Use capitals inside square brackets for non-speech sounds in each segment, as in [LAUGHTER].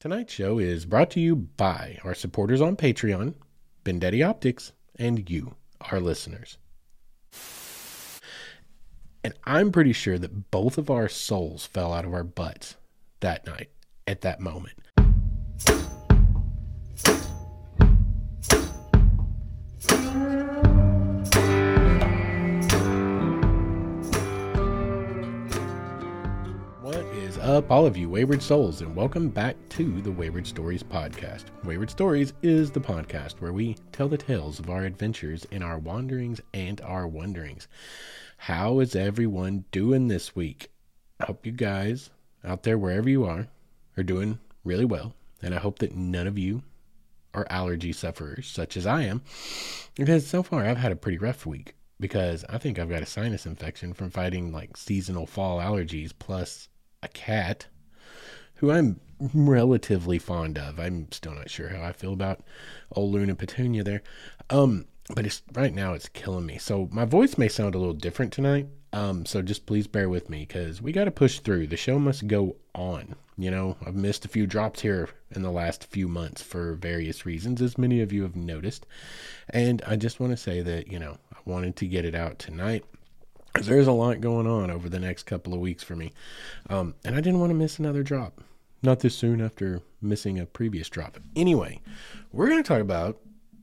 Tonight's show is brought to you by our supporters on Patreon, Bendetti Optics, and you, our listeners. And I'm pretty sure that both of our souls fell out of our butts that night at that moment. Up, all of you wayward souls, and welcome back to the Wayward Stories podcast. Wayward Stories is the podcast where we tell the tales of our adventures in our wanderings and our wonderings. How is everyone doing this week? I hope you guys out there, wherever you are, are doing really well, and I hope that none of you are allergy sufferers such as I am, because so far I've had a pretty rough week because I think I've got a sinus infection from fighting like seasonal fall allergies plus a cat who I'm relatively fond of. I'm still not sure how I feel about old Luna Petunia there. Um, but it's right now it's killing me. So my voice may sound a little different tonight. Um, so just please bear with me because we got to push through. The show must go on. You know, I've missed a few drops here in the last few months for various reasons, as many of you have noticed. And I just want to say that, you know, I wanted to get it out tonight there's a lot going on over the next couple of weeks for me. Um, and I didn't want to miss another drop. Not this soon after missing a previous drop. Anyway, we're going to talk about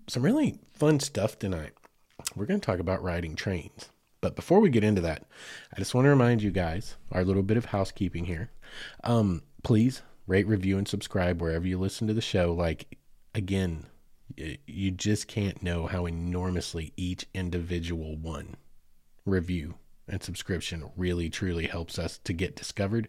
some really fun stuff tonight. We're going to talk about riding trains. But before we get into that, I just want to remind you guys our little bit of housekeeping here. Um, please rate, review, and subscribe wherever you listen to the show. Like, again, you just can't know how enormously each individual one review and subscription really truly helps us to get discovered.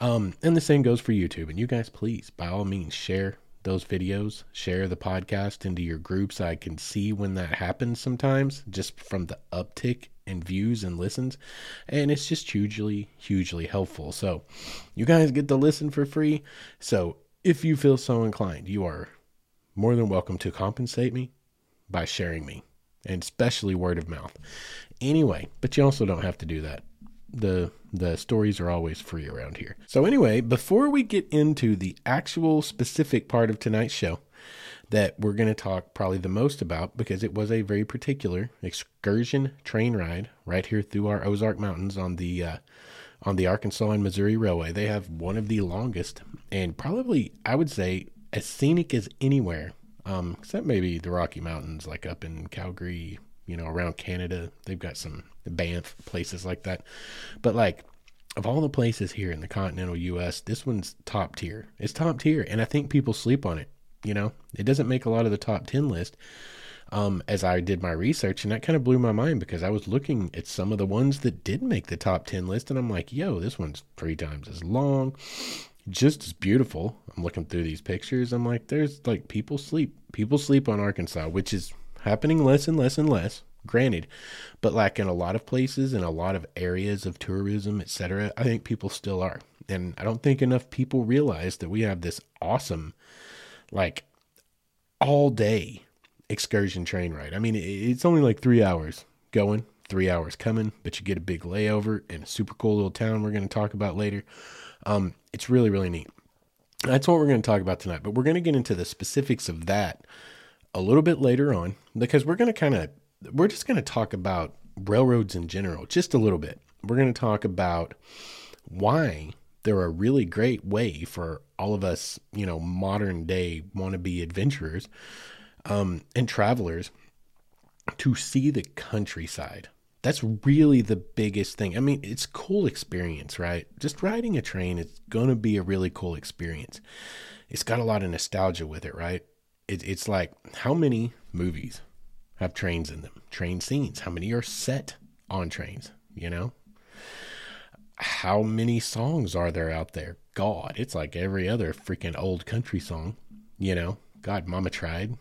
Um, and the same goes for YouTube. And you guys, please, by all means, share those videos, share the podcast into your groups. I can see when that happens sometimes just from the uptick in views and listens. And it's just hugely, hugely helpful. So you guys get to listen for free. So if you feel so inclined, you are more than welcome to compensate me by sharing me and especially word of mouth anyway, but you also don't have to do that. The the stories are always free around here. So anyway, before we get into the actual specific part of tonight's show that we're going to talk probably the most about because it was a very particular excursion train ride right here through our Ozark Mountains on the uh, on the Arkansas and Missouri Railway. They have one of the longest and probably I would say as scenic as anywhere, um, except maybe the Rocky Mountains, like up in Calgary, you know, around Canada. They've got some Banff places like that. But like of all the places here in the continental US, this one's top tier. It's top tier and I think people sleep on it, you know. It doesn't make a lot of the top 10 list. Um, as I did my research, and that kind of blew my mind because I was looking at some of the ones that did make the top 10 list, and I'm like, yo, this one's three times as long, just as beautiful. I'm looking through these pictures. I'm like, there's like people sleep. People sleep on Arkansas, which is happening less and less and less granted but like in a lot of places and a lot of areas of tourism etc i think people still are. And i don't think enough people realize that we have this awesome like all day excursion train ride. I mean it's only like three hours going three hours coming but you get a big layover in a super cool little town we're going to talk about later. Um, it's really really neat. That's what we're going to talk about tonight but we're going to get into the specifics of that a little bit later on because we're going to kind of we're just going to talk about railroads in general just a little bit. We're going to talk about why they're a really great way for all of us, you know, modern day wannabe adventurers um, and travelers to see the countryside. That's really the biggest thing. I mean, it's cool experience, right? Just riding a train is going to be a really cool experience. It's got a lot of nostalgia with it, right? It, it's like how many movies have trains in them? Train scenes. How many are set on trains? You know, how many songs are there out there? God, it's like every other freaking old country song. You know, God, Mama tried.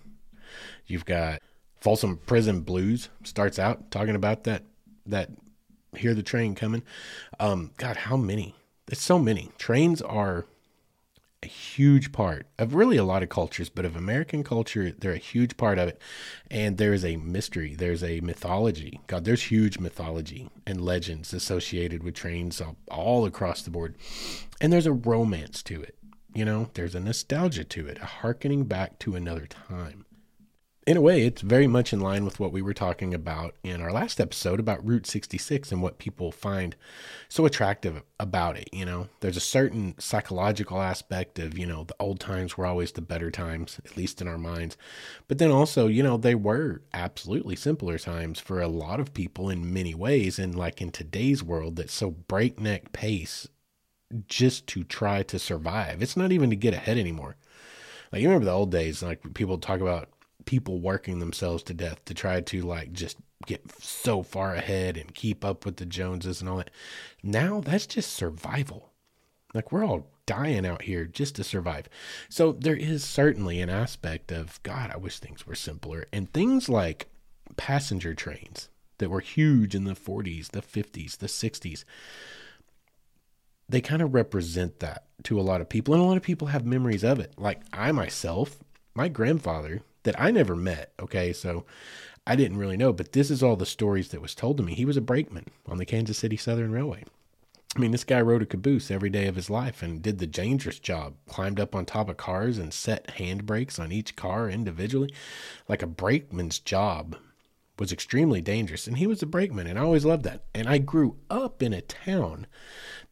You've got Folsom Prison Blues starts out talking about that that hear the train coming. Um, God, how many? It's so many. Trains are a huge part of really a lot of cultures, but of American culture, they're a huge part of it. And there's a mystery, there's a mythology. God, there's huge mythology and legends associated with trains all, all across the board. And there's a romance to it. You know, there's a nostalgia to it, a harkening back to another time in a way, it's very much in line with what we were talking about in our last episode about Route 66 and what people find so attractive about it. You know, there's a certain psychological aspect of, you know, the old times were always the better times, at least in our minds. But then also, you know, they were absolutely simpler times for a lot of people in many ways. And like in today's world, that's so breakneck pace just to try to survive. It's not even to get ahead anymore. Like you remember the old days, like people talk about people working themselves to death to try to like just get so far ahead and keep up with the Joneses and all that. Now that's just survival. Like we're all dying out here just to survive. So there is certainly an aspect of God, I wish things were simpler. And things like passenger trains that were huge in the 40s, the 50s, the 60s. They kind of represent that to a lot of people, and a lot of people have memories of it. Like I myself, my grandfather that I never met. Okay, so I didn't really know, but this is all the stories that was told to me. He was a brakeman on the Kansas City Southern Railway. I mean, this guy rode a caboose every day of his life and did the dangerous job. Climbed up on top of cars and set handbrakes on each car individually. Like a brakeman's job was extremely dangerous. And he was a brakeman, and I always loved that. And I grew up in a town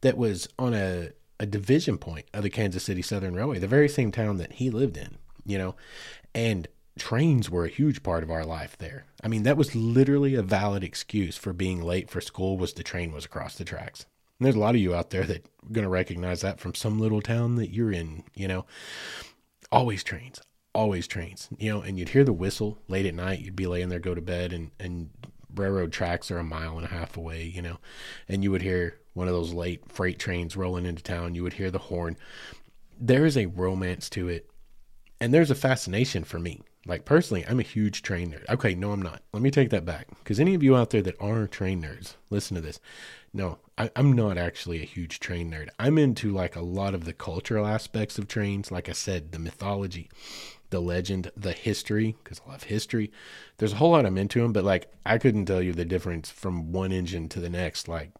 that was on a, a division point of the Kansas City Southern Railway, the very same town that he lived in, you know. And trains were a huge part of our life there. I mean, that was literally a valid excuse for being late for school was the train was across the tracks. And there's a lot of you out there that are going to recognize that from some little town that you're in, you know. Always trains, always trains, you know, and you'd hear the whistle late at night, you'd be laying there go to bed and and railroad tracks are a mile and a half away, you know. And you would hear one of those late freight trains rolling into town, you would hear the horn. There is a romance to it and there's a fascination for me like personally, I'm a huge train nerd. Okay, no, I'm not. Let me take that back. Because any of you out there that are train nerds, listen to this. No, I, am not actually a huge train nerd. I'm into like a lot of the cultural aspects of trains. Like I said, the mythology, the legend, the history, because I love history. There's a whole lot I'm into them, but like I couldn't tell you the difference from one engine to the next. Like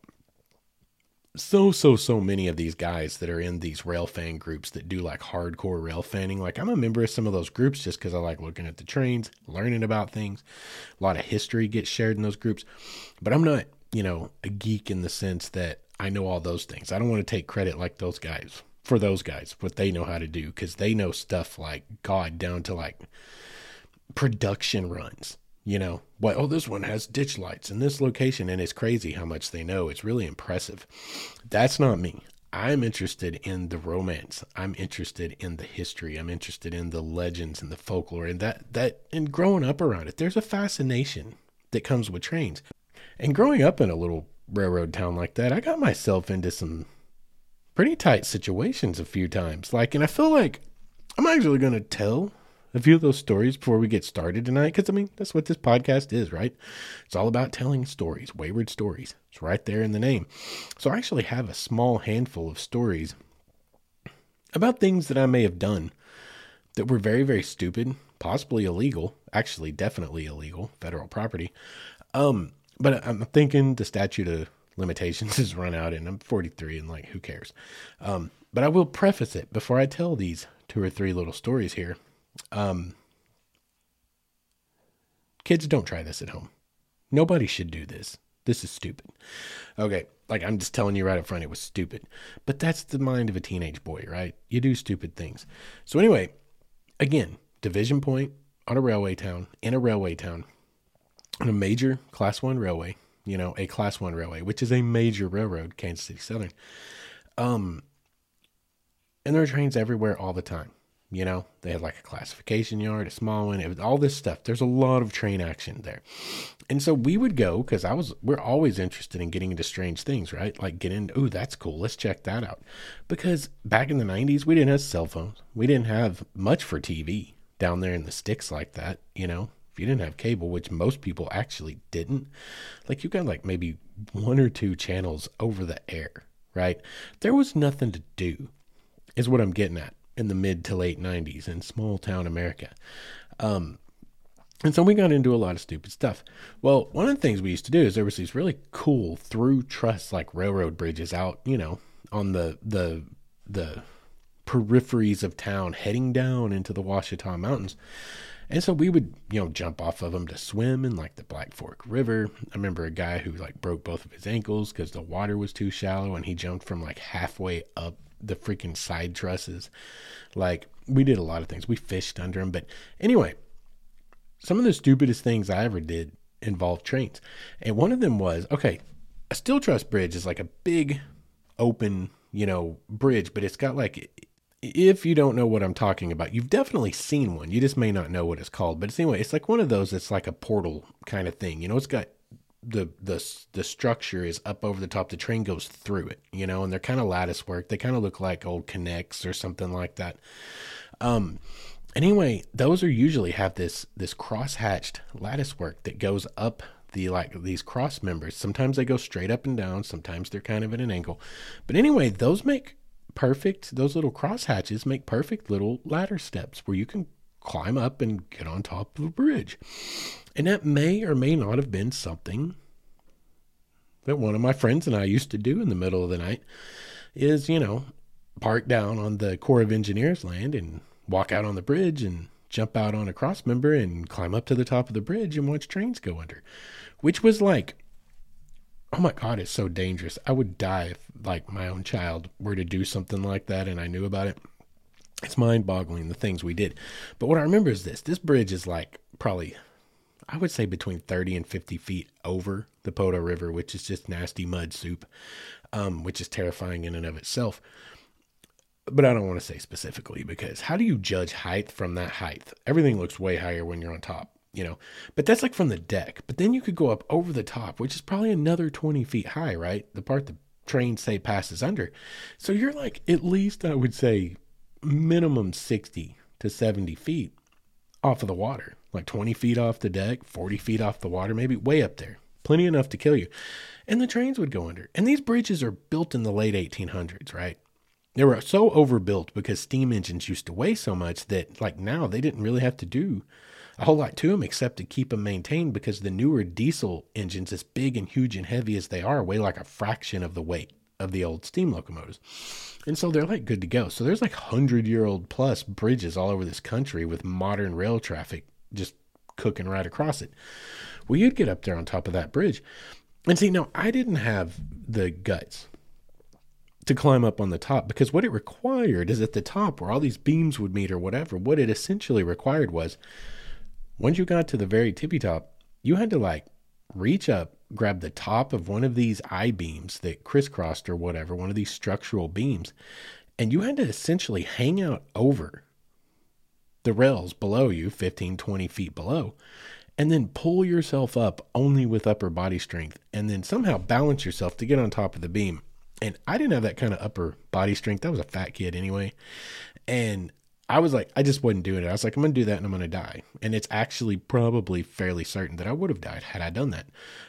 so so so many of these guys that are in these rail fan groups that do like hardcore rail fanning like i'm a member of some of those groups just because i like looking at the trains learning about things. A lot of history gets shared in those groups. But i'm not you know a geek in the sense that i know all those things. I don't want to take credit like those guys for those guys what they know how to do because they know stuff like god down to like production runs you know what oh this one has ditch lights in this location and it's crazy how much they know. It's really impressive. That's not me. I'm interested in the romance. I'm interested in the history. I'm interested in the legends and the folklore and that that and growing up around it. There's a fascination that comes with trains. And growing up in a little railroad town like that i got myself into some pretty tight situations a few times. Like and i feel like i'm actually going to tell a few of those stories before we get started tonight? Because, I mean, that's what this podcast is, right? It's all about telling stories, wayward stories. It's right there in the name. So I actually have a small handful of stories about things that I may have done that were very, very stupid, possibly illegal, actually, definitely illegal, federal property. Um, but I'm thinking the statute of limitations [LAUGHS] has run out and I'm 43 and like, who cares? Um, but I will preface it before I tell these two or three little stories here um, kids, don't try this at home. Nobody should do this. This is stupid. Okay, like I'm just telling you right up front, it was stupid. But that's the mind of a teenage boy, right? You do stupid things. So, anyway, again, division point on a railway town, in a railway town, on a major class one railway, you know, a class one railway, which is a major railroad, Kansas City Southern. Um, and there are trains everywhere all the time. You know, they had like a classification yard, a small one, it was all this stuff. There's a lot of train action there. And so we would go because I was, we're always interested in getting into strange things, right? Like getting, oh, that's cool. Let's check that out. Because back in the 90s, we didn't have cell phones. We didn't have much for TV down there in the sticks like that, you know? If you didn't have cable, which most people actually didn't, like you got like maybe one or two channels over the air, right? There was nothing to do, is what I'm getting at in the mid to late 90s in small town America. Um, and so we got into a lot of stupid stuff. Well, one of the things we used to do is there was these really cool through truss like railroad bridges out, you know, on the the the peripheries of town, heading down into the Ouachita Mountains. And so we would, you know, jump off of them to swim in like the Black Fork River. I remember a guy who like broke both of his ankles because the water was too shallow and he jumped from like halfway up the freaking side trusses. Like we did a lot of things. We fished under them. But anyway, some of the stupidest things I ever did involved trains. And one of them was okay, a steel truss bridge is like a big open, you know, bridge, but it's got like if you don't know what I'm talking about, you've definitely seen one. You just may not know what it's called. But it's anyway, it's like one of those that's like a portal kind of thing. You know, it's got the the the structure is up over the top. The train goes through it, you know, and they're kind of lattice work. They kind of look like old K'Nex or something like that. Um anyway, those are usually have this this cross hatched lattice work that goes up the like these cross members. Sometimes they go straight up and down, sometimes they're kind of at an angle. But anyway, those make perfect, those little cross hatches make perfect little ladder steps where you can climb up and get on top of a bridge. And that may or may not have been something that one of my friends and I used to do in the middle of the night is, you know, park down on the Corps of Engineers land and walk out on the bridge and jump out on a cross member and climb up to the top of the bridge and watch trains go under, which was like oh my god it's so dangerous i would die if like my own child were to do something like that and i knew about it it's mind boggling the things we did but what i remember is this this bridge is like probably i would say between 30 and 50 feet over the Poteau river which is just nasty mud soup um, which is terrifying in and of itself but i don't want to say specifically because how do you judge height from that height everything looks way higher when you're on top you know, but that's like from the deck. But then you could go up over the top, which is probably another 20 feet high, right? The part the train say passes under. So you're like at least, I would say, minimum 60 to 70 feet off of the water, like 20 feet off the deck, 40 feet off the water, maybe way up there. Plenty enough to kill you. And the trains would go under. And these bridges are built in the late 1800s, right? They were so overbuilt because steam engines used to weigh so much that, like now, they didn't really have to do a whole lot to them except to keep them maintained because the newer diesel engines, as big and huge and heavy as they are, weigh like a fraction of the weight of the old steam locomotives. And so they're like good to go. So there's like 100 year old plus bridges all over this country with modern rail traffic just cooking right across it. Well, you'd get up there on top of that bridge. And see, now I didn't have the guts to climb up on the top because what it required is at the top where all these beams would meet or whatever, what it essentially required was once you got to the very tippy top, you had to like reach up, grab the top of one of these I beams that crisscrossed or whatever, one of these structural beams, and you had to essentially hang out over the rails below you, 15, 20 feet below, and then pull yourself up only with upper body strength, and then somehow balance yourself to get on top of the beam. And I didn't have that kind of upper body strength. I was a fat kid anyway. And I was like, I just wasn't doing it. I was like, I'm going to do that and I'm going to die. And it's actually probably fairly certain that I would have died had I done that.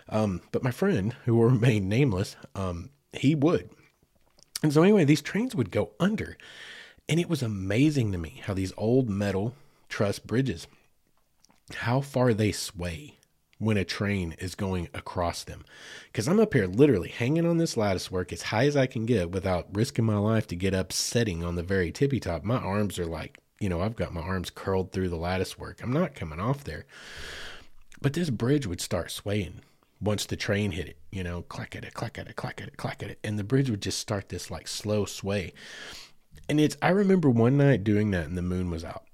Um, but my friend, who will remain nameless, um, he would. And so, anyway, these trains would go under. And it was amazing to me how these old metal truss bridges, how far they sway when a train is going across them. Because I'm up here literally hanging on this lattice work as high as I can get without risking my life to get upsetting on the very tippy top. My arms are like, you know, I've got my arms curled through the lattice work. I'm not coming off there. But this bridge would start swaying once the train hit it, you know, clack at it, clack at it, clack at it, clack at it. And the bridge would just start this like slow sway. And it's, I remember one night doing that and the moon was out.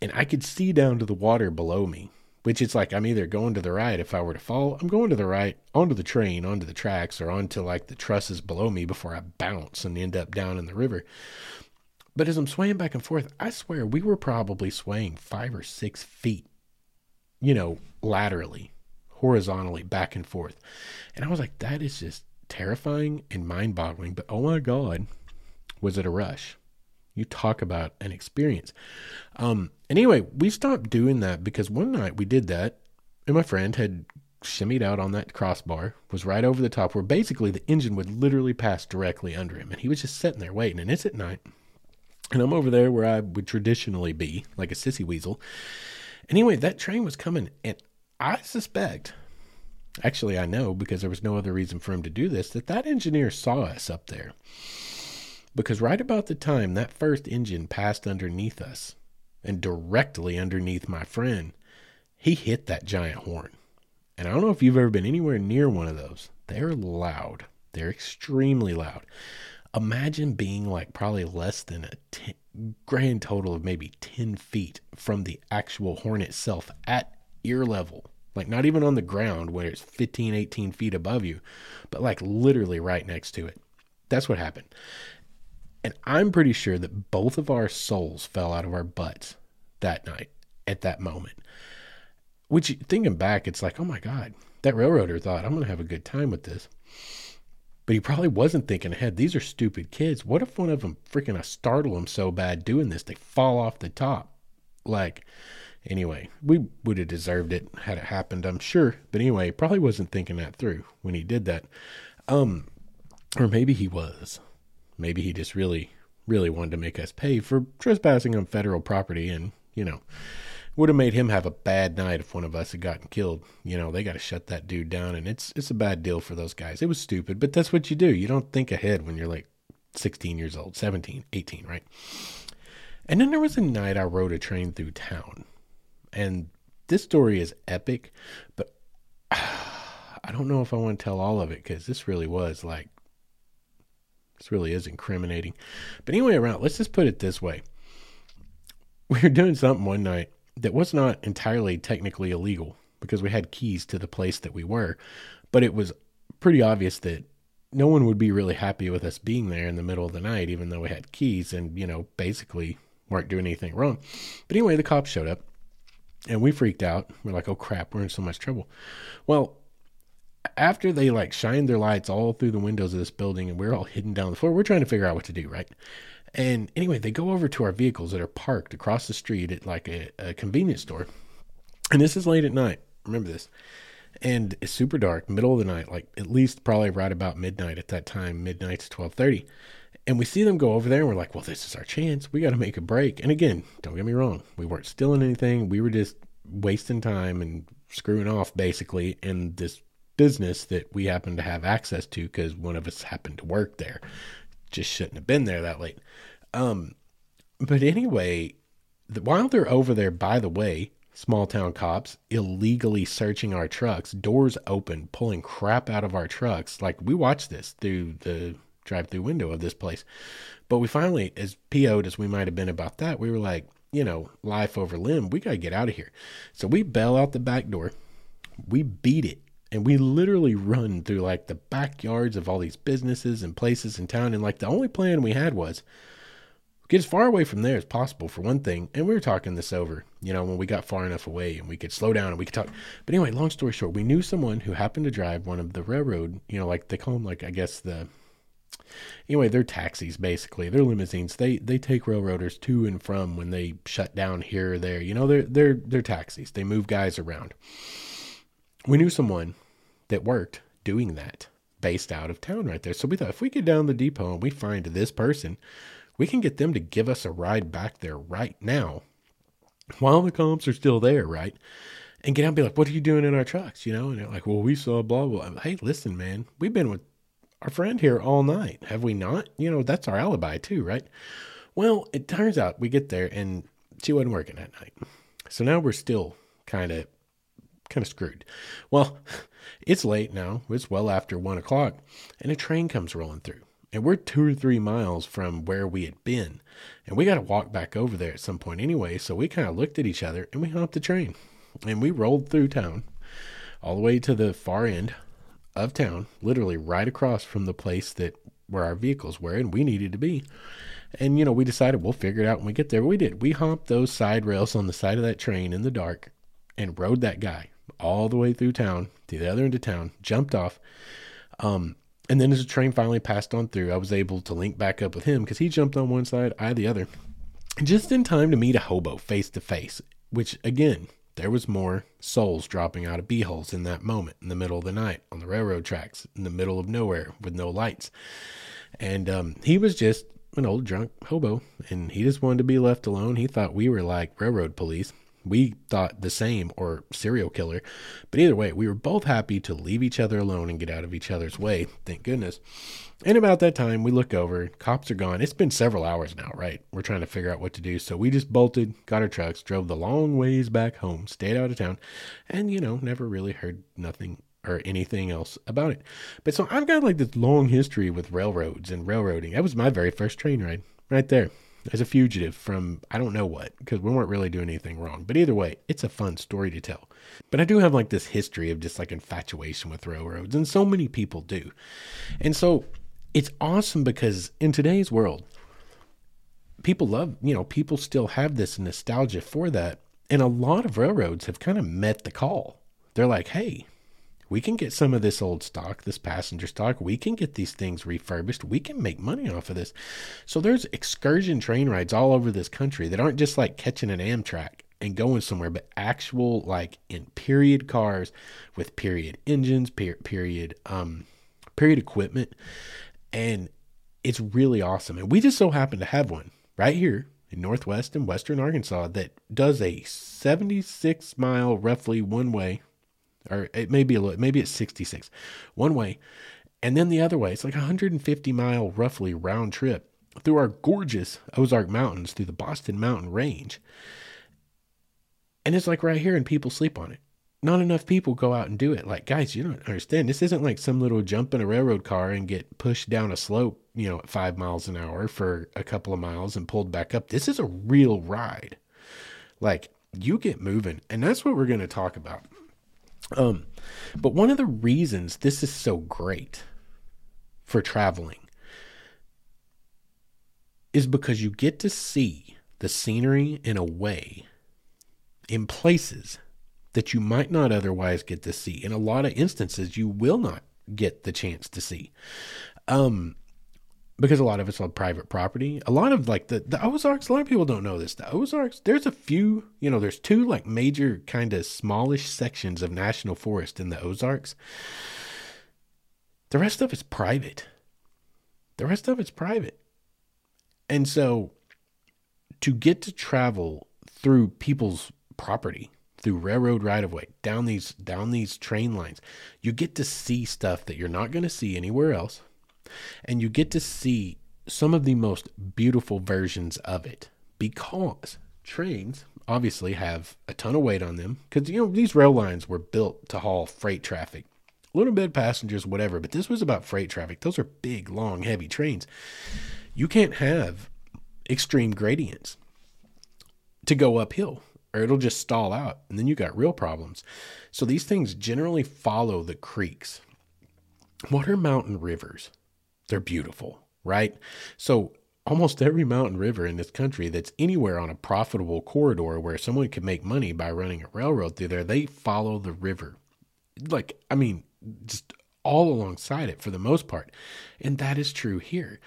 And I could see down to the water below me which it's like I'm either going to the right if I were to fall, I'm going to the right onto the train, onto the tracks, or onto like the trusses below me before I bounce and end up down in the river. But as I'm swaying back and forth, I swear we were probably swaying five or six feet, you know, laterally, horizontally, back and forth. And I was like, that is just terrifying and mind boggling. But oh my God, was it a rush? You talk about an experience. Um, anyway, we stopped doing that because one night we did that, and my friend had shimmied out on that crossbar, was right over the top where basically the engine would literally pass directly under him. And he was just sitting there waiting. And it's at night. And I'm over there where I would traditionally be, like a sissy weasel. Anyway, that train was coming, and I suspect, actually, I know because there was no other reason for him to do this, that that engineer saw us up there because right about the time that first engine passed underneath us and directly underneath my friend, he hit that giant horn. And I don't know if you've ever been anywhere near one of those. They're loud. They're extremely loud. Imagine being like probably less than a ten, grand total of maybe 10 feet from the actual horn itself at ear level. Like not even on the ground where it's 15, 18 feet above you, but like literally right next to it. That's what happened. And I'm pretty sure that both of our souls fell out of our butts that night at that moment. Which, thinking back, it's like, oh my God, that railroader thought, I'm going to have a good time with this. But he probably wasn't thinking ahead. These are stupid kids. What if one of them freaking I startle them so bad doing this, they fall off the top? Like, anyway, we would have deserved it had it happened, I'm sure. But anyway, probably wasn't thinking that through when he did that. Um, or maybe he was. Maybe he just really, really wanted to make us pay for trespassing on federal property and, you know, would have made him have a bad night if one of us had gotten killed. You know, they got to shut that dude down, and it's it's a bad deal for those guys. It was stupid, but that's what you do. You don't think ahead when you're like 16 years old, 17, 18, right? And then there was a night I rode a train through town, and this story is epic, but [SIGHS] I don't know if I want to tell all of it because this really was like this really is incriminating. But anyway, around let's just put it this way: [LAUGHS] we were doing something one night that was not entirely technically illegal because we had keys to the place that we were, but it was pretty obvious that no one would be really happy with us being there in the middle of the night, even though we had keys and, you know, basically weren't doing anything wrong. But anyway, the cops showed up and we freaked out. We're like, oh crap, we're in so much trouble. Well, after they like shined their lights all through the windows of this building and we're all hidden down the floor, we're trying to figure out what to do, right? And anyway, they go over to our vehicles that are parked across the street at like a, a convenience store. And this is late at night. Remember this. And it's super dark, middle of the night, like at least probably right about midnight at that time, midnight to twelve thirty. And we see them go over there and we're like, well, this is our chance. We got to make a break. And again, don't get me wrong, we weren't stealing anything. We were just wasting time and screwing off basically And this business that we happen to have access to because one of us happened to work there just shouldn't have been there that late. Um, but anyway, while they're over there, by the way, small town cops illegally searching our trucks, doors open, pulling crap out of our trucks. Like we watched this through the drive through window of this place. But we finally, as PO'd as we might have been about that, we were like, you know, life over limb, we got to get out of here. So we bail out the back door. We beat it and we literally run through like the backyards of all these businesses and places in town. And like the only plan we had was get as far away from there as possible for one thing. And we were talking this over you know when we got far enough away and we could slow down and we could talk. But anyway long story short we knew someone who happened to drive one of the railroad you know like they call them like i guess the anyway they're taxis basically. They're limousines. They they take railroaders to and from when they shut down here or there. You know they're they're they're taxis. They move guys around we knew someone that worked doing that based out of town right there. So we thought if we get down the depot and we find this person, we can get them to give us a ride back there right now while the comps are still there, right? And get out and be like, what are you doing in our trucks? You know, and they're like, well, we saw blah, blah. Hey, listen, man, we've been with our friend here all night. Have we not? You know, that's our alibi too, right? Well, it turns out we get there and she wasn't working that night. So now we're still kind of kind of screwed. Well, [LAUGHS] it's late now. It's well after one o'clock, and a train comes rolling through. And we're two or three miles from where we had been. And we got to walk back over there at some point anyway. So we kind of looked at each other and we hopped the train. And we rolled through town all the way to the far end of town, literally right across from the place that where our vehicles were and we needed to be. And, you know, we decided we'll figure it out when we get there. We did. We hopped those side rails on the side of that train in the dark and rode that guy all the way through town to the other end of town, jumped off. Um, and then as the train finally passed on through, I was able to link back up with him because he jumped on one side, I the other, just in time to meet a hobo face to face. Which again, there was more souls dropping out of beeholes in that moment, in the middle of the night, on the railroad tracks, in the middle of nowhere with no lights. And um, he was just an old drunk hobo, and he just wanted to be left alone. He thought we were like railroad police, We thought the same or serial killer. But either way, we were both happy to leave each other alone and get out of each other's way. Thank goodness. And about that time, we look over, cops are gone. It's been several hours now, right? We're trying to figure out what to do. So we just bolted, got our trucks, drove the long ways back home, stayed out of town, and, you know, never really heard nothing or anything else about it. But so I've got like this long history with railroads and railroading. That was my very first train ride right there as a fugitive from I don't know what, because we weren't really doing anything wrong. But either way, it's a fun story to tell. But I do have like this history of just like infatuation with railroads, and so many people do. And so it's awesome because in today's world, people love, you know, people still have this nostalgia for that. And a lot of railroads have kind of met the call. They're like, hey, we can get some of this old stock, this passenger stock. We can get these things refurbished. We can make money off of this. So there's excursion train rides all over this country that aren't just like catching an Amtrak and going somewhere, but actual like in period cars with period engines, per- period um period equipment, and it's really awesome. And we just so happen to have one right here in northwest and western Arkansas that does a 76 mile roughly one way or it may be a little, maybe it's 66 one way. And then the other way, it's like 150 mile roughly round trip through our gorgeous Ozark Mountains, through the Boston Mountain Range. And it's like right here, and people sleep on it. Not enough people go out and do it. Like, guys, you don't understand. This isn't like some little jump in a railroad car and get pushed down a slope, you know, at five miles an hour for a couple of miles and pulled back up. This is a real ride. Like, you get moving. And that's what we're going to talk about. Um, but one of the reasons this is so great for traveling is because you get to see the scenery in a way in places that you might not otherwise get to see. In a lot of instances, you will not get the chance to see. Um, because a lot of it's on private property. A lot of like the, the Ozarks, a lot of people don't know this. The Ozarks, there's a few, you know, there's two like major kind of smallish sections of national forest in the Ozarks. The rest of it's private. The rest of it's private. And so to get to travel through people's property, through railroad right of way, down these down these train lines, you get to see stuff that you're not going to see anywhere else and you get to see some of the most beautiful versions of it because trains obviously have a ton of weight on them because you know these rail lines were built to haul freight traffic. A little bit passengers whatever but this was about freight traffic. Those are big long heavy trains. You can't have extreme gradients to go uphill or it'll just stall out and then you got real problems. So these things generally follow the creeks. What are mountain rivers they're beautiful, right? So almost every mountain river in this country that's anywhere on a profitable corridor where someone can make money by running a railroad through there, they follow the river. Like, I mean, just all alongside it for the most part. And that is true here.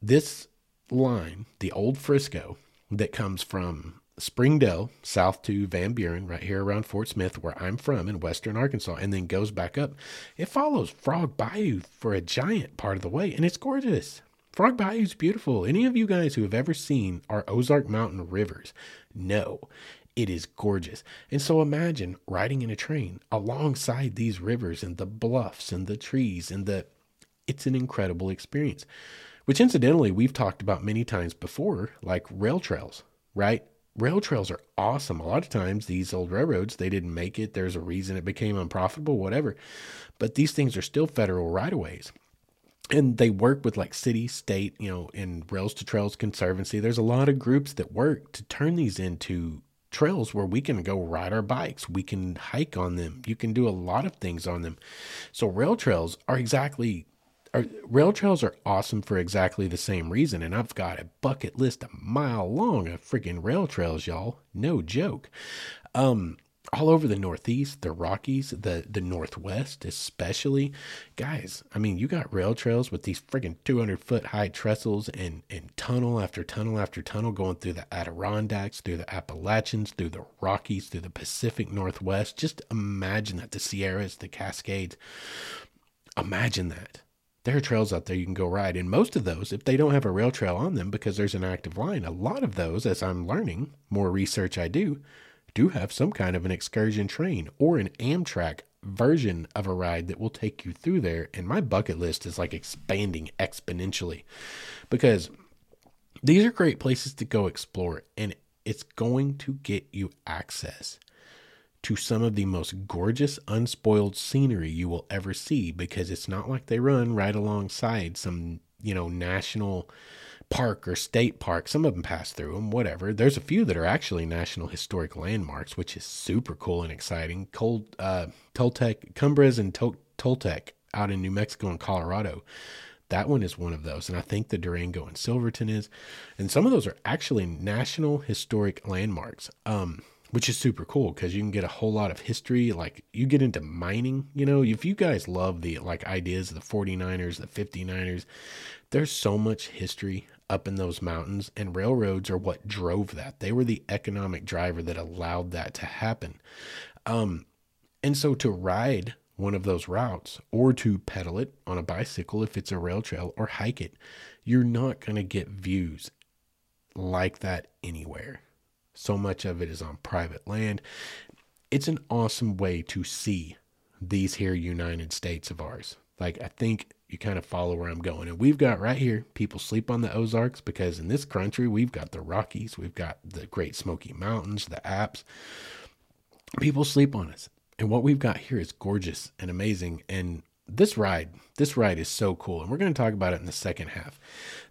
This line, the old Frisco that comes from Springdale south to Van Buren, right here around Fort Smith, where I'm from in western Arkansas, and then goes back up. It follows Frog Bayou for a giant part of the way, and it's gorgeous. Frog Bayou is beautiful. Any of you guys who have ever seen our Ozark Mountain rivers know it is gorgeous. And so imagine riding in a train alongside these rivers and the bluffs and the trees and the it's an incredible experience. Which incidentally we've talked about many times before, like rail trails, right? Rail trails are awesome. A lot of times these old railroads, they didn't make it. There's a reason it became unprofitable, whatever. But these things are still federal right of ways. And they work with like city, state, you know, and Rails to Trails Conservancy. There's a lot of groups that work to turn these into trails where we can go ride our bikes. We can hike on them. You can do a lot of things on them. So rail trails are exactly are, rail trails are awesome for exactly the same reason, and I've got a bucket list a mile long of freaking rail trails, y'all. No joke. Um, all over the Northeast, the Rockies, the the Northwest, especially, guys. I mean, you got rail trails with these freaking 200 foot high trestles and and tunnel after tunnel after tunnel going through the Adirondacks, through the Appalachians, through the Rockies, through the Pacific Northwest. Just imagine that the Sierras, the Cascades. Imagine that there are trails out there you can go ride. And most of those, if they don't have a rail trail on them because there's an active line, a lot of those, as I'm learning, more research I do, do have some kind of an excursion train or an Amtrak version of a ride that will take you through there. And my bucket list is like expanding exponentially because these are great places to go explore and it's going to get you access to some of the most gorgeous unspoiled scenery you will ever see because it's not like they run right alongside some, you know, national park or state park. Some of them pass through them, whatever. There's a few that are actually national historic landmarks, which is super cool and exciting. Cold, uh, Toltec, Cumbres and Tol- Toltec out in New Mexico and Colorado. That one is one of those. And I think the Durango and Silverton is. And some of those are actually national historic landmarks. Um, which is super cool because you can get a whole lot of history. Like you get into mining, you know, if you guys love the like ideas of the 49ers, the 59ers, there's so much history up in those mountains, and railroads are what drove that. They were the economic driver that allowed that to happen. Um, and so to ride one of those routes or to pedal it on a bicycle if it's a rail trail or hike it, you're not going to get views like that anywhere. So much of it is on private land. It's an awesome way to see these here United States of ours. Like, I think you kind of follow where I'm going. And we've got right here, people sleep on the Ozarks because in this country, we've got the Rockies, we've got the Great Smoky Mountains, the Apps. People sleep on us. And what we've got here is gorgeous and amazing. And this ride, this ride is so cool. And we're going to talk about it in the second half.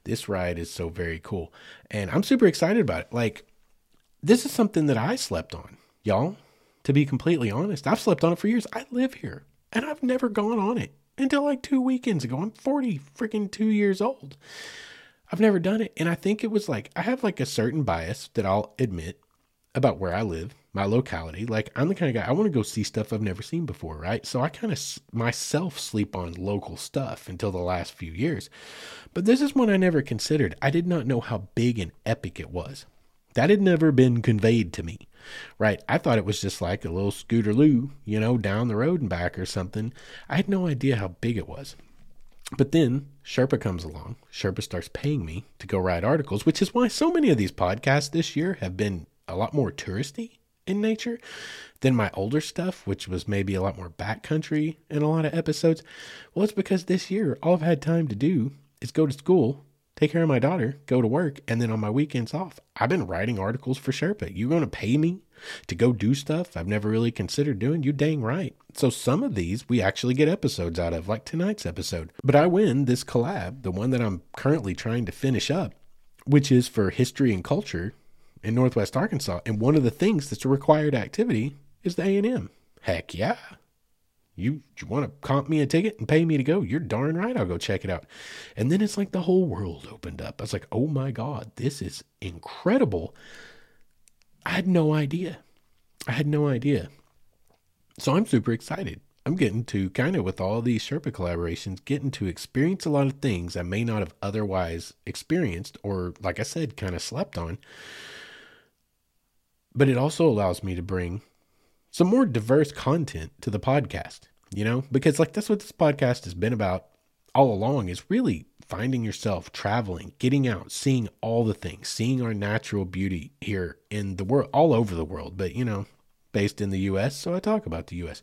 This ride is so very cool. And I'm super excited about it. Like, this is something that I slept on, y'all. To be completely honest, I've slept on it for years. I live here and I've never gone on it until like two weekends ago. I'm 40 freaking two years old. I've never done it. And I think it was like, I have like a certain bias that I'll admit about where I live, my locality. Like, I'm the kind of guy, I want to go see stuff I've never seen before, right? So I kind of myself sleep on local stuff until the last few years. But this is one I never considered. I did not know how big and epic it was. That had never been conveyed to me, right? I thought it was just like a little scooter, scooterloo, you know, down the road and back or something. I had no idea how big it was. But then Sherpa comes along. Sherpa starts paying me to go write articles, which is why so many of these podcasts this year have been a lot more touristy in nature than my older stuff, which was maybe a lot more backcountry in a lot of episodes. Well, it's because this year all I've had time to do is go to school take care of my daughter, go to work, and then on my weekends off, I've been writing articles for Sherpa. You're going to pay me to go do stuff I've never really considered doing? You dang right. So some of these we actually get episodes out of, like tonight's episode. But I win this collab, the one that I'm currently trying to finish up, which is for history and culture in Northwest Arkansas. And one of the things that's a required activity is the A&M. Heck yeah you, you want to comp me a ticket and pay me to go? You're darn right. I'll go check it out. And then it's like the whole world opened up. I was like, oh my God, this is incredible. I had no idea. I had no idea. So I'm super excited. I'm getting to kind of with all these Sherpa collaborations, getting to experience a lot of things I may not have otherwise experienced or, like I said, kind of slept on. But it also allows me to bring some more diverse content to the podcast, you know, because like that's what this podcast has been about all along is really finding yourself traveling, getting out, seeing all the things, seeing our natural beauty here in the world, all over the world, but you know, based in the US, so I talk about the US.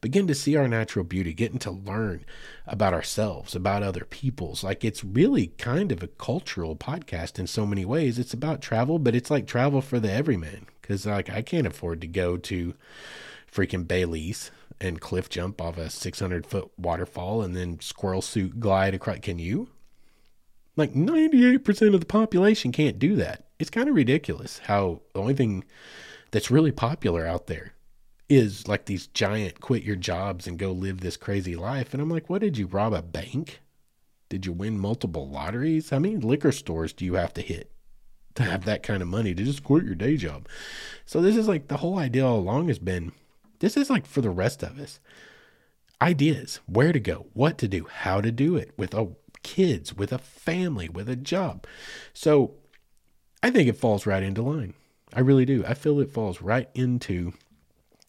Begin to see our natural beauty, getting to learn about ourselves, about other people's. Like it's really kind of a cultural podcast in so many ways. It's about travel, but it's like travel for the everyman because like I can't afford to go to freaking Belize and cliff jump off a 600 foot waterfall and then squirrel suit glide across. Can you? Like 98% of the population can't do that. It's kind of ridiculous how the only thing that's really popular out there is like these giant quit your jobs and go live this crazy life. And I'm like, what did you rob a bank? Did you win multiple lotteries? How many liquor stores do you have to hit? To have that kind of money to just quit your day job. So this is like the whole idea all along has been this is like for the rest of us. Ideas, where to go, what to do, how to do it with a kids, with a family, with a job. So I think it falls right into line. I really do. I feel it falls right into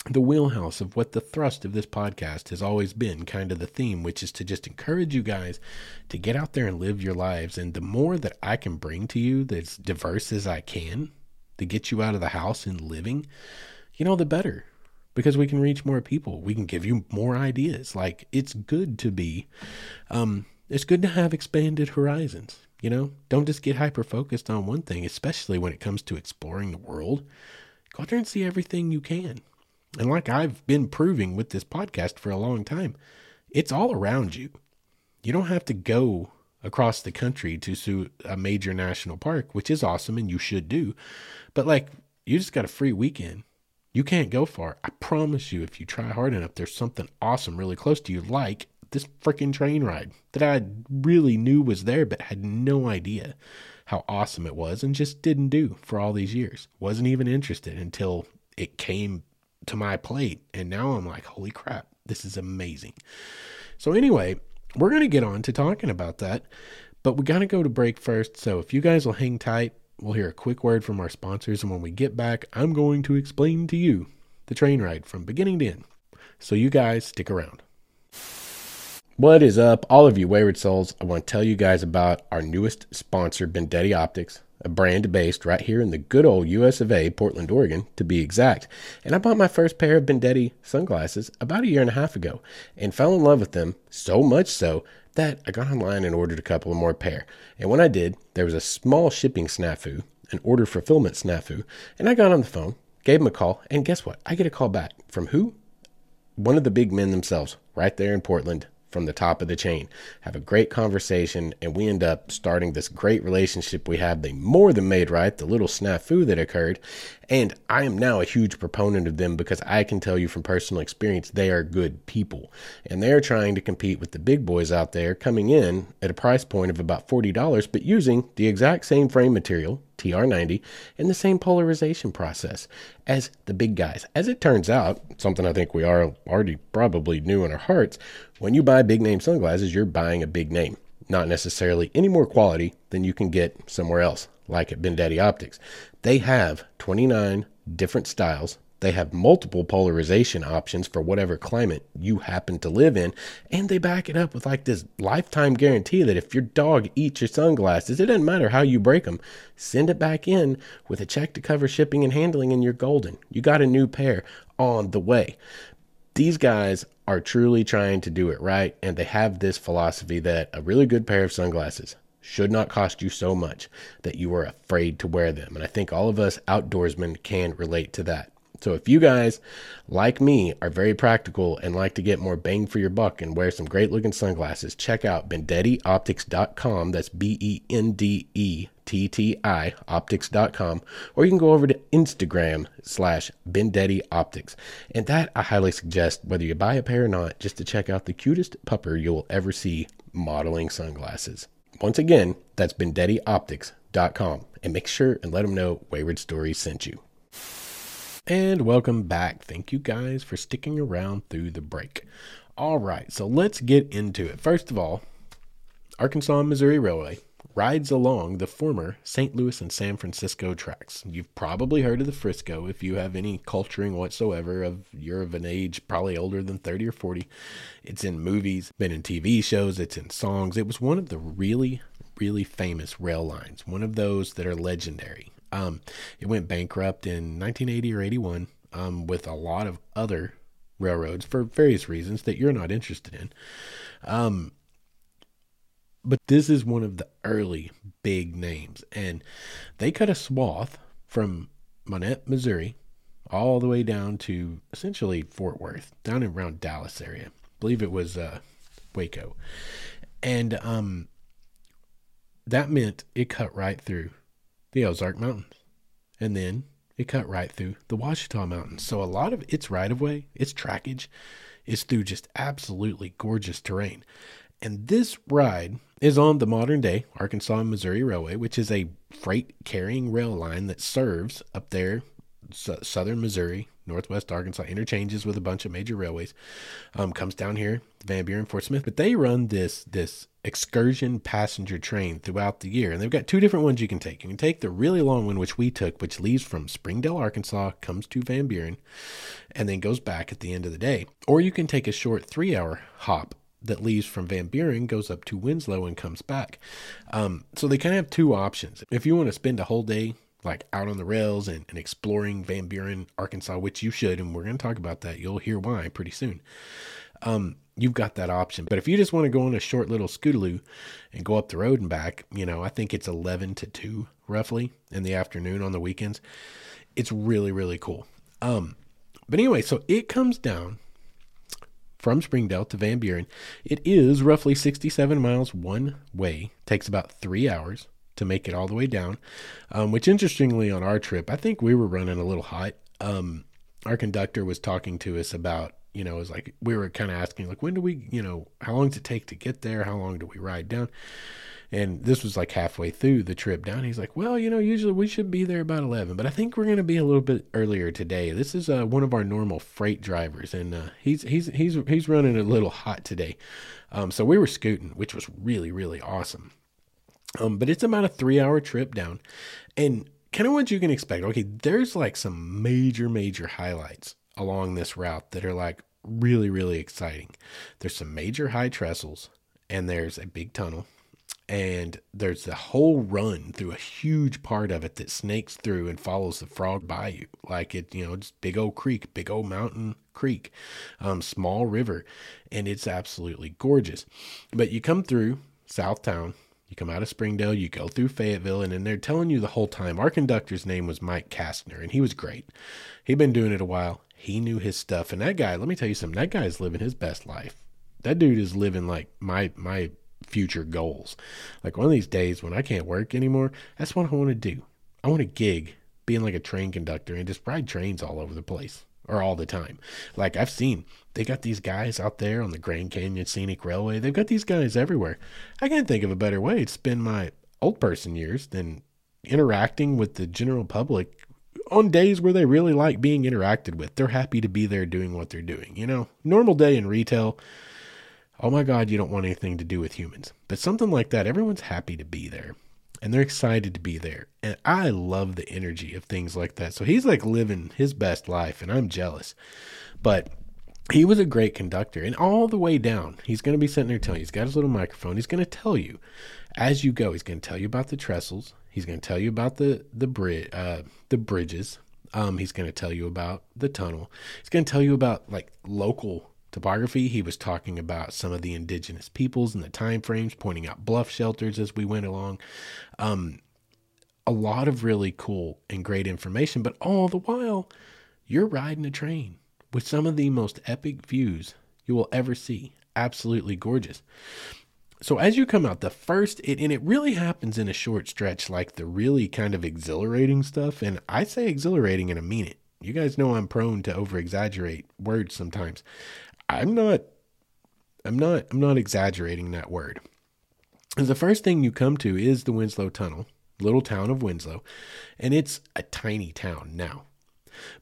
the wheelhouse of what the thrust of this podcast has always been kind of the theme, which is to just encourage you guys to get out there and live your lives. And the more that I can bring to you that's diverse as I can to get you out of the house and living, you know, the better because we can reach more people. We can give you more ideas. Like it's good to be, um, it's good to have expanded horizons. You know, don't just get hyper focused on one thing, especially when it comes to exploring the world. Go out there and see everything you can. And like I've been proving with this podcast for a long time, it's all around you. You don't have to go across the country to sue a major national park, which is awesome and you should do. But like, you just got a free weekend you can't go far. I promise you, if you try hard enough, there's something awesome really close to you, like this freaking train ride that I really knew was there, but had no idea how awesome it was and just didn't do for all these years. Wasn't even interested until it came to my plate. And now I'm like, holy crap, this is amazing. So, anyway, we're going to get on to talking about that, but we got to go to break first. So, if you guys will hang tight, We'll hear a quick word from our sponsors, and when we get back, I'm going to explain to you the train ride from beginning to end. So you guys stick around. What is up, all of you wayward souls? I want to tell you guys about our newest sponsor, Bendetti Optics, a brand based right here in the good old US of A, Portland, Oregon, to be exact. And I bought my first pair of Bendetti sunglasses about a year and a half ago and fell in love with them so much so that, I got online and ordered a couple of more pair. And when I did, there was a small shipping snafu, an order fulfillment snafu, and I got on the phone, gave them a call, and guess what? I get a call back from who? One of the big men themselves, right there in Portland, from the top of the chain, have a great conversation, and we end up starting this great relationship we have. They more than made right the little snafu that occurred. And I am now a huge proponent of them because I can tell you from personal experience, they are good people. And they're trying to compete with the big boys out there coming in at a price point of about $40, but using the exact same frame material, TR90, and the same polarization process as the big guys. As it turns out, something I think we are already probably knew in our hearts, when you buy big name sunglasses, you're buying a big name, not necessarily any more quality than you can get somewhere else, like at Bendetti Optics. They have 29 different styles they have multiple polarization options for whatever climate you happen to live in, and they back it up with like this lifetime guarantee that if your dog eats your sunglasses, it doesn't matter how you break them, send it back in with a check to cover shipping and handling, and you're golden. You got a new pair on the way. These guys are truly trying to do it right, and they have this philosophy that a really good pair of sunglasses should not cost you so much that you are afraid to wear them. And I think all of us outdoorsmen can relate to that. So if you guys, like me, are very practical and like to get more bang for your buck and wear some great looking sunglasses, check out BendettiOptics.com. That's B E N D E T T I optics.com. Or you can go over to Instagram slash Bendetti Optics. And that I highly suggest, whether you buy a pair or not, just to check out the cutest pupper you'll ever see modeling sunglasses. Once again, that's BendettiOptics.com. And make sure and let them know Wayward Stories sent you. And welcome back. Thank you guys for sticking around through the break. All right, so let's get into it. First of all, Arkansas Missouri Railway rides along the former St. Louis and San Francisco tracks. You've probably heard of the Frisco if you have any culturing whatsoever of you're of an age probably older than 30 or 40. It's in movies, been in TV shows, it's in songs. It was one of the really really famous rail lines, one of those that are legendary. Um, it went bankrupt in 1980 or 81 um, with a lot of other railroads for various reasons that you're not interested in. Um, but this is one of the early big names, and they cut a swath from Monett, Missouri, all the way down to essentially Fort Worth, down in around Dallas area. I believe it was uh, Waco, and um, that meant it cut right through the Ozark Mountains. And then it cut right through the Ouachita Mountains. So a lot of its right of way, its trackage, is through just absolutely gorgeous terrain. And this ride is on the modern day Arkansas and Missouri Railway, which is a freight carrying rail line that serves up there, southern Missouri, Northwest Arkansas interchanges with a bunch of major railways. Um, comes down here, Van Buren, Fort Smith, but they run this this excursion passenger train throughout the year, and they've got two different ones you can take. You can take the really long one, which we took, which leaves from Springdale, Arkansas, comes to Van Buren, and then goes back at the end of the day, or you can take a short three hour hop that leaves from Van Buren goes up to Winslow and comes back. Um, so they kind of have two options. If you want to spend a whole day like out on the rails and, and exploring Van Buren, Arkansas, which you should, and we're going to talk about that. You'll hear why pretty soon. Um, you've got that option. But if you just want to go on a short little scootaloo and go up the road and back, you know, I think it's 11 to 2 roughly in the afternoon on the weekends. It's really, really cool. Um, but anyway, so it comes down from Springdale to Van Buren. It is roughly 67 miles one way, takes about three hours to make it all the way down. Um, which interestingly, on our trip, I think we were running a little hot. Um, our conductor was talking to us about, you know, was like we were kind of asking, like, when do we, you know, how long does it take to get there? How long do we ride down? And this was like halfway through the trip down. He's like, well, you know, usually we should be there about 11, but I think we're going to be a little bit earlier today. This is uh, one of our normal freight drivers, and uh, he's he's he's he's running a little hot today. Um, so we were scooting, which was really really awesome. Um, but it's about a three hour trip down, and kind of what you can expect. Okay, there's like some major major highlights along this route that are like really really exciting. There's some major high trestles, and there's a big tunnel and there's a whole run through a huge part of it that snakes through and follows the frog bayou like it you know just big old creek big old mountain creek um, small river and it's absolutely gorgeous. But you come through southtown you come out of springdale you go through fayetteville and then they're telling you the whole time. Our conductor's name was mike kastner and he was great. He'd been doing it a while he knew his stuff and that guy let me tell you something that guy's living his best life that dude is living like my my future goals. Like one of these days when I can't work anymore, that's what I want to do. I want to gig being like a train conductor and just ride trains all over the place or all the time. Like I've seen, they got these guys out there on the Grand Canyon Scenic Railway. They've got these guys everywhere. I can't think of a better way to spend my old person years than interacting with the general public on days where they really like being interacted with. They're happy to be there doing what they're doing. You know, normal day in retail, oh my God, you don't want anything to do with humans. But something like that, everyone's happy to be there and they're excited to be there. And I love the energy of things like that. So he's like living his best life, and I'm jealous. But he was a great conductor, and all the way down, he's going to be sitting there telling you, he's got his little microphone. He's going to tell you as you go, he's going to tell you about the trestles. He's going to tell you about the the bridge, uh, the bridges. Um, he's going to tell you about the tunnel. He's going to tell you about like local topography. He was talking about some of the indigenous peoples and the time frames, pointing out bluff shelters as we went along. Um, a lot of really cool and great information, but all the while, you're riding a train with some of the most epic views you will ever see. Absolutely gorgeous. So as you come out, the first, it, and it really happens in a short stretch, like the really kind of exhilarating stuff. And I say exhilarating and I mean it. You guys know I'm prone to over exaggerate words sometimes. I'm not I'm not I'm not exaggerating that word. The first thing you come to is the Winslow Tunnel, little town of Winslow, and it's a tiny town now.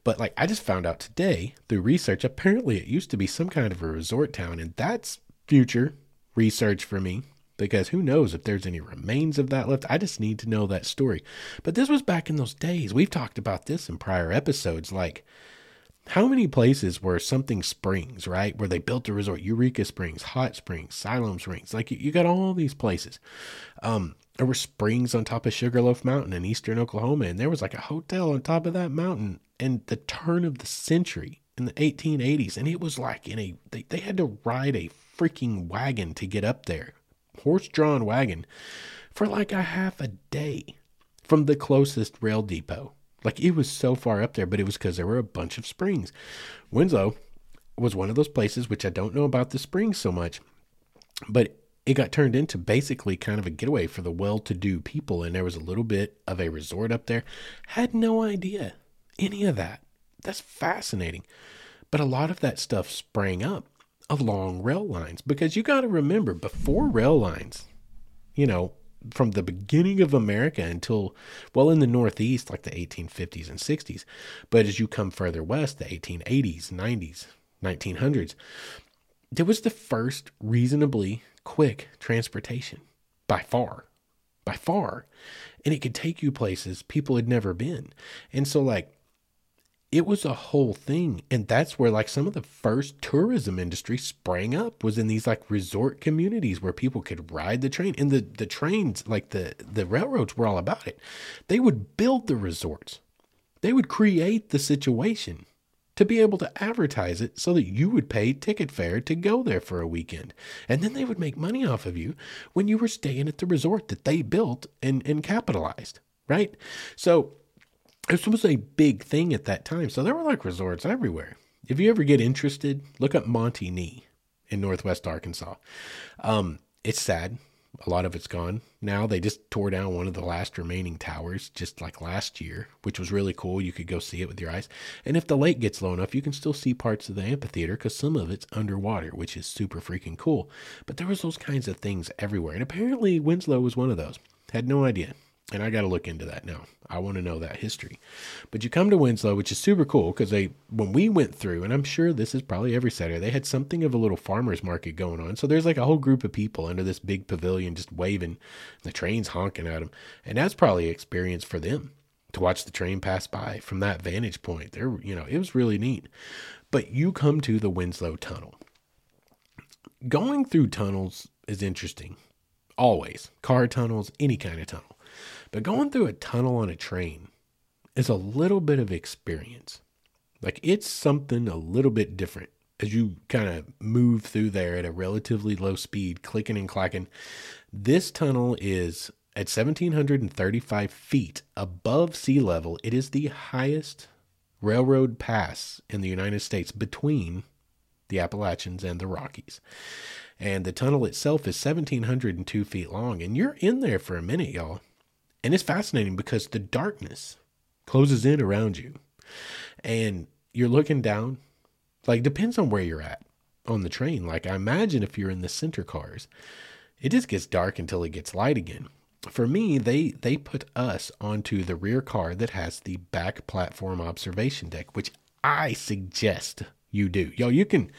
But like I just found out today through research, apparently it used to be some kind of a resort town, and that's future research for me because who knows if there's any remains of that left. I just need to know that story. But this was back in those days. We've talked about this in prior episodes, like how many places were something springs, right? Where they built a resort, Eureka Springs, Hot Springs, Siloam Springs. Like you, got all these places. Um, there were springs on top of Sugarloaf Mountain in eastern Oklahoma, and there was like a hotel on top of that mountain in the turn of the century in the 1880s. And it was like in a, they, they had to ride a freaking wagon to get up there, horse drawn wagon, for like a half a day from the closest rail depot. Like it was so far up there, but it was because there were a bunch of springs. Winslow was one of those places, which I don't know about the springs so much, but it got turned into basically kind of a getaway for the well to do people. And there was a little bit of a resort up there. Had no idea any of that. That's fascinating. But a lot of that stuff sprang up along rail lines because you got to remember before rail lines, you know, from the beginning of America until well in the Northeast, like the 1850s and 60s. But as you come further west, the 1880s, 90s, 1900s, there was the first reasonably quick transportation by far, by far. And it could take you places people had never been. And so, like, it was a whole thing and that's where like some of the first tourism industry sprang up was in these like resort communities where people could ride the train and the the trains like the the railroads were all about it they would build the resorts they would create the situation to be able to advertise it so that you would pay ticket fare to go there for a weekend. And then they would make money off of you when you were staying at the resort that they built and, and capitalized, right? So this was a big thing at that time. So there were like resorts everywhere. If you ever get interested, look up Monte Nee in Northwest Arkansas. Um, it's sad. A lot of it's gone. Now they just tore down one of the last remaining towers just like last year, which was really cool. You could go see it with your eyes. And if the lake gets low enough, you can still see parts of the amphitheater because some of it's underwater, which is super freaking cool. But there was those kinds of things everywhere. And apparently Winslow was one of those. Had no idea. And I got to look into that now. I want to know that history. But you come to Winslow, which is super cool because they, when we went through, and I'm sure this is probably every Saturday, they had something of a little farmer's market going on. So there's like a whole group of people under this big pavilion just waving, the train's honking at them. And that's probably experience for them to watch the train pass by from that vantage point. There, you know, it was really neat. But you come to the Winslow Tunnel. Going through tunnels is interesting. Always. Car tunnels, any kind of tunnel but going through a tunnel on a train is a little bit of experience. Like it's something a little bit different as you kind of move through there at a relatively low speed, clicking and clacking. This tunnel is at 1735 feet above sea level. It is the highest railroad pass in the United States between the Appalachians and the Rockies. And the tunnel itself is 1702 feet long. And you're in there for a minute, y'all. And it's fascinating because the darkness closes in around you and you're looking down. Like, depends on where you're at on the train. Like, I imagine if you're in the center cars, it just gets dark until it gets light again. For me, they they put us onto the rear car that has the back platform observation deck, which I suggest you do. Yo, you can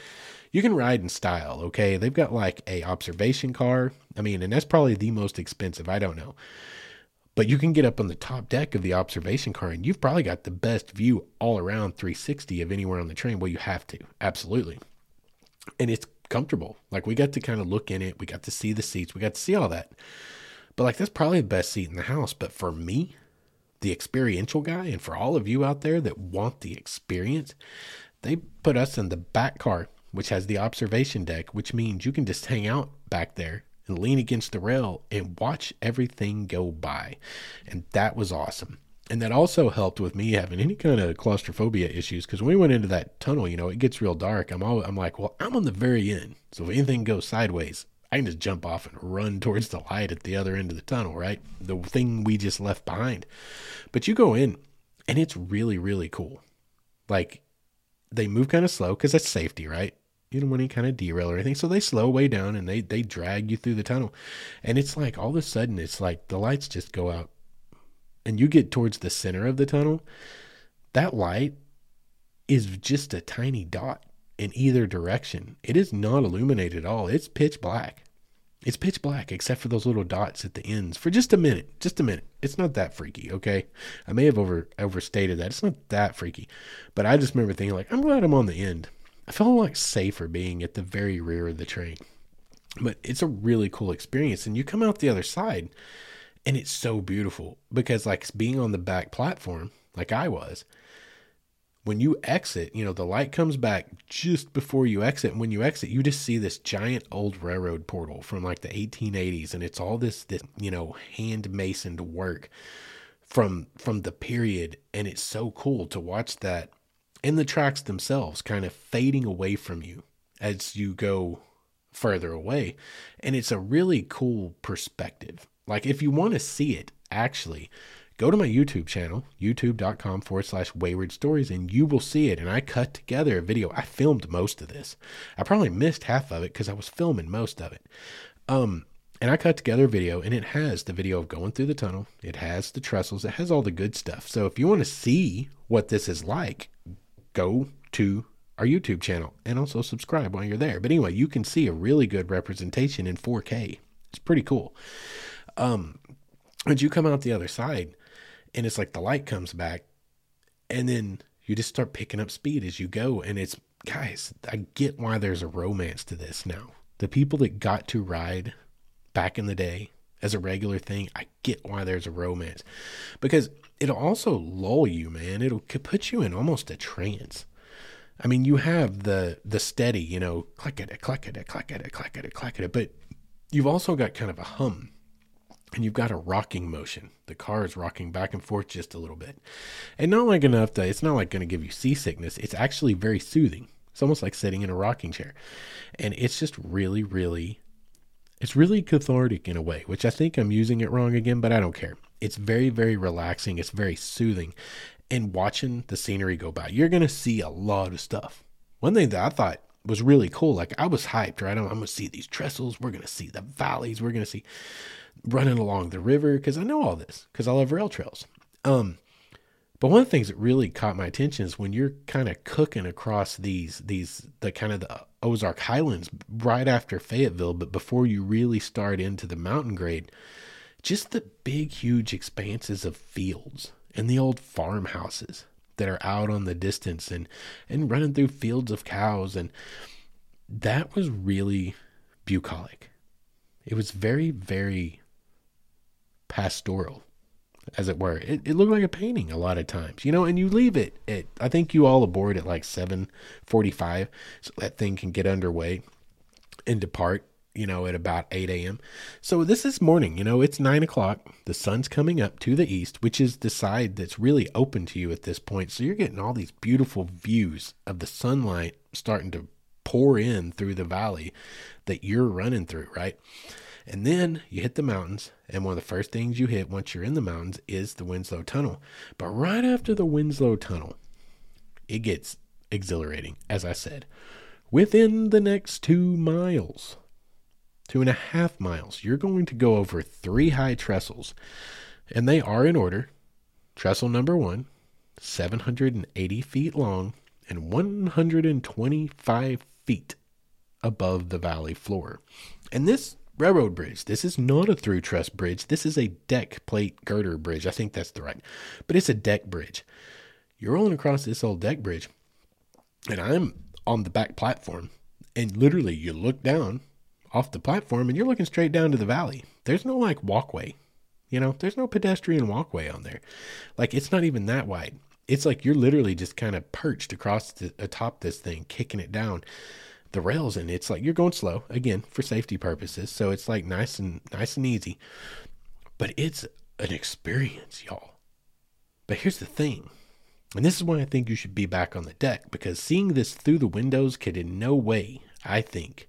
you can ride in style, okay? They've got like a observation car. I mean, and that's probably the most expensive. I don't know. But you can get up on the top deck of the observation car and you've probably got the best view all around 360 of anywhere on the train. Well, you have to. Absolutely. And it's comfortable. Like we got to kind of look in it. We got to see the seats. We got to see all that. But like that's probably the best seat in the house. But for me, the experiential guy, and for all of you out there that want the experience, they put us in the back car, which has the observation deck, which means you can just hang out back there and lean against the rail and watch everything go by. And that was awesome. And that also helped with me having any kind of claustrophobia issues because when we went into that tunnel, you know, it gets real dark. I'm all, I'm like, well, I'm on the very end. So if anything goes sideways, I can just jump off and run [LAUGHS] towards the light at the other end of the tunnel, right? The thing we just left behind. But you go in and it's really, really cool. Like they move kind of slow because that's safety, right? You don't want any kind of derail or anything. So they slow way down and they they drag you through the tunnel. And it's like all of a sudden it's like the lights just go out. And you get towards the center of the tunnel. That light is just a tiny dot in either direction. It is not illuminated at all. It's pitch black. It's pitch black except for those little dots at the ends for just a minute. Just a minute. It's not that freaky, okay? I may have over overstated that. It's not that freaky. But I just remember thinking like, I'm glad I'm on the end I felt like safer being at the very rear of the train. But it's a really cool experience. And you come out the other side and it's so beautiful because, like, being on the back platform, like I was, when you exit, you know, the light comes back just before you exit. And when you exit, you just see this giant old railroad portal from like the 1880s. And it's all this, this, you know, hand masoned work from from the period and it's so cool to watch that and the tracks themselves kind of fading away from you as you go further away. And it's a really cool perspective. Like, if you want to see it, actually, go to my YouTube channel, youtube.com forward slash wayward stories, and you will see it. And I cut together a video. I filmed most of this. I probably missed half of it because I was filming most of it. Um, and I cut together a video, and it has the video of going through the tunnel. It has the trestles. It has all the good stuff. So if you want to see what this is like, go to our YouTube channel and also subscribe while you're there. But anyway, you can see a really good representation in 4K. It's pretty cool. Um, but you come out the other side and it's like the light comes back and then You just start picking up speed as you go. And it's, guys, I get why there's a romance to this now. The people that got to ride back in the day as a regular thing, I get why there's a romance because it'll also lull you, man. It'll put you in almost a trance. I mean, you have the the steady, you know, click it, click it, click it, click it, click it, but you've also got kind of a hum and you've got a rocking motion. The car is rocking back and forth just a little bit. And not like enough that it's not like going to give you seasickness. It's actually very soothing. It's almost like sitting in a rocking chair. And it's just really, really, it's really cathartic in a way, which I think I'm using it wrong again, but I don't care. It's very, very relaxing. It's very soothing. And watching the scenery go by, you're going to see a lot of stuff. One thing that I thought was really cool, like I was hyped, right? I'm, I'm going to see these trestles. We're going to see the valleys. We're going to see running along the river because I know all this because I love rail trails. Um, but one of the things that really caught my attention is when you're kind of cooking across these these the kind of the Ozark Highlands right after Fayetteville, but before you really start into the mountain grade, just the big huge expanses of fields and the old farmhouses that are out on the distance and and running through fields of cows and that was really bucolic. It was very very pastoral, as it were. It, it looked like a painting a lot of times, you know. And you leave it at I think you all aboard at like seven forty-five, so that thing can get underway and depart. You know, at about 8 a.m. So this is morning, you know, it's nine o'clock. The sun's coming up to the east, which is the side that's really open to you at this point. So you're getting all these beautiful views of the sunlight starting to pour in through the valley that you're running through, right? And then you hit the mountains, and one of the first things you hit once you're in the mountains is the Winslow Tunnel. But right after the Winslow Tunnel, it gets exhilarating, as I said. Within the next two miles, two and a half miles, you're going to go over three high trestles, and they are in order. Trestle number one, 780 feet long and 125 feet above the valley floor. And this railroad bridge. This is not a through truss bridge. This is a deck plate girder bridge. I think that's the right, but it's a deck bridge. You're rolling across this old deck bridge, and I'm on the back platform, and literally you look down off the platform and you're looking straight down to the valley. There's no like walkway, you know, there's no pedestrian walkway on there. Like it's not even that wide. It's like you're literally just kind of perched across the atop this thing, kicking it down the rails and it's like you're going slow again for safety purposes. So it's like nice and nice and easy. But it's an experience y'all. But here's the thing and this is why i think you should be back on the deck because seeing this through the windows could in no way i think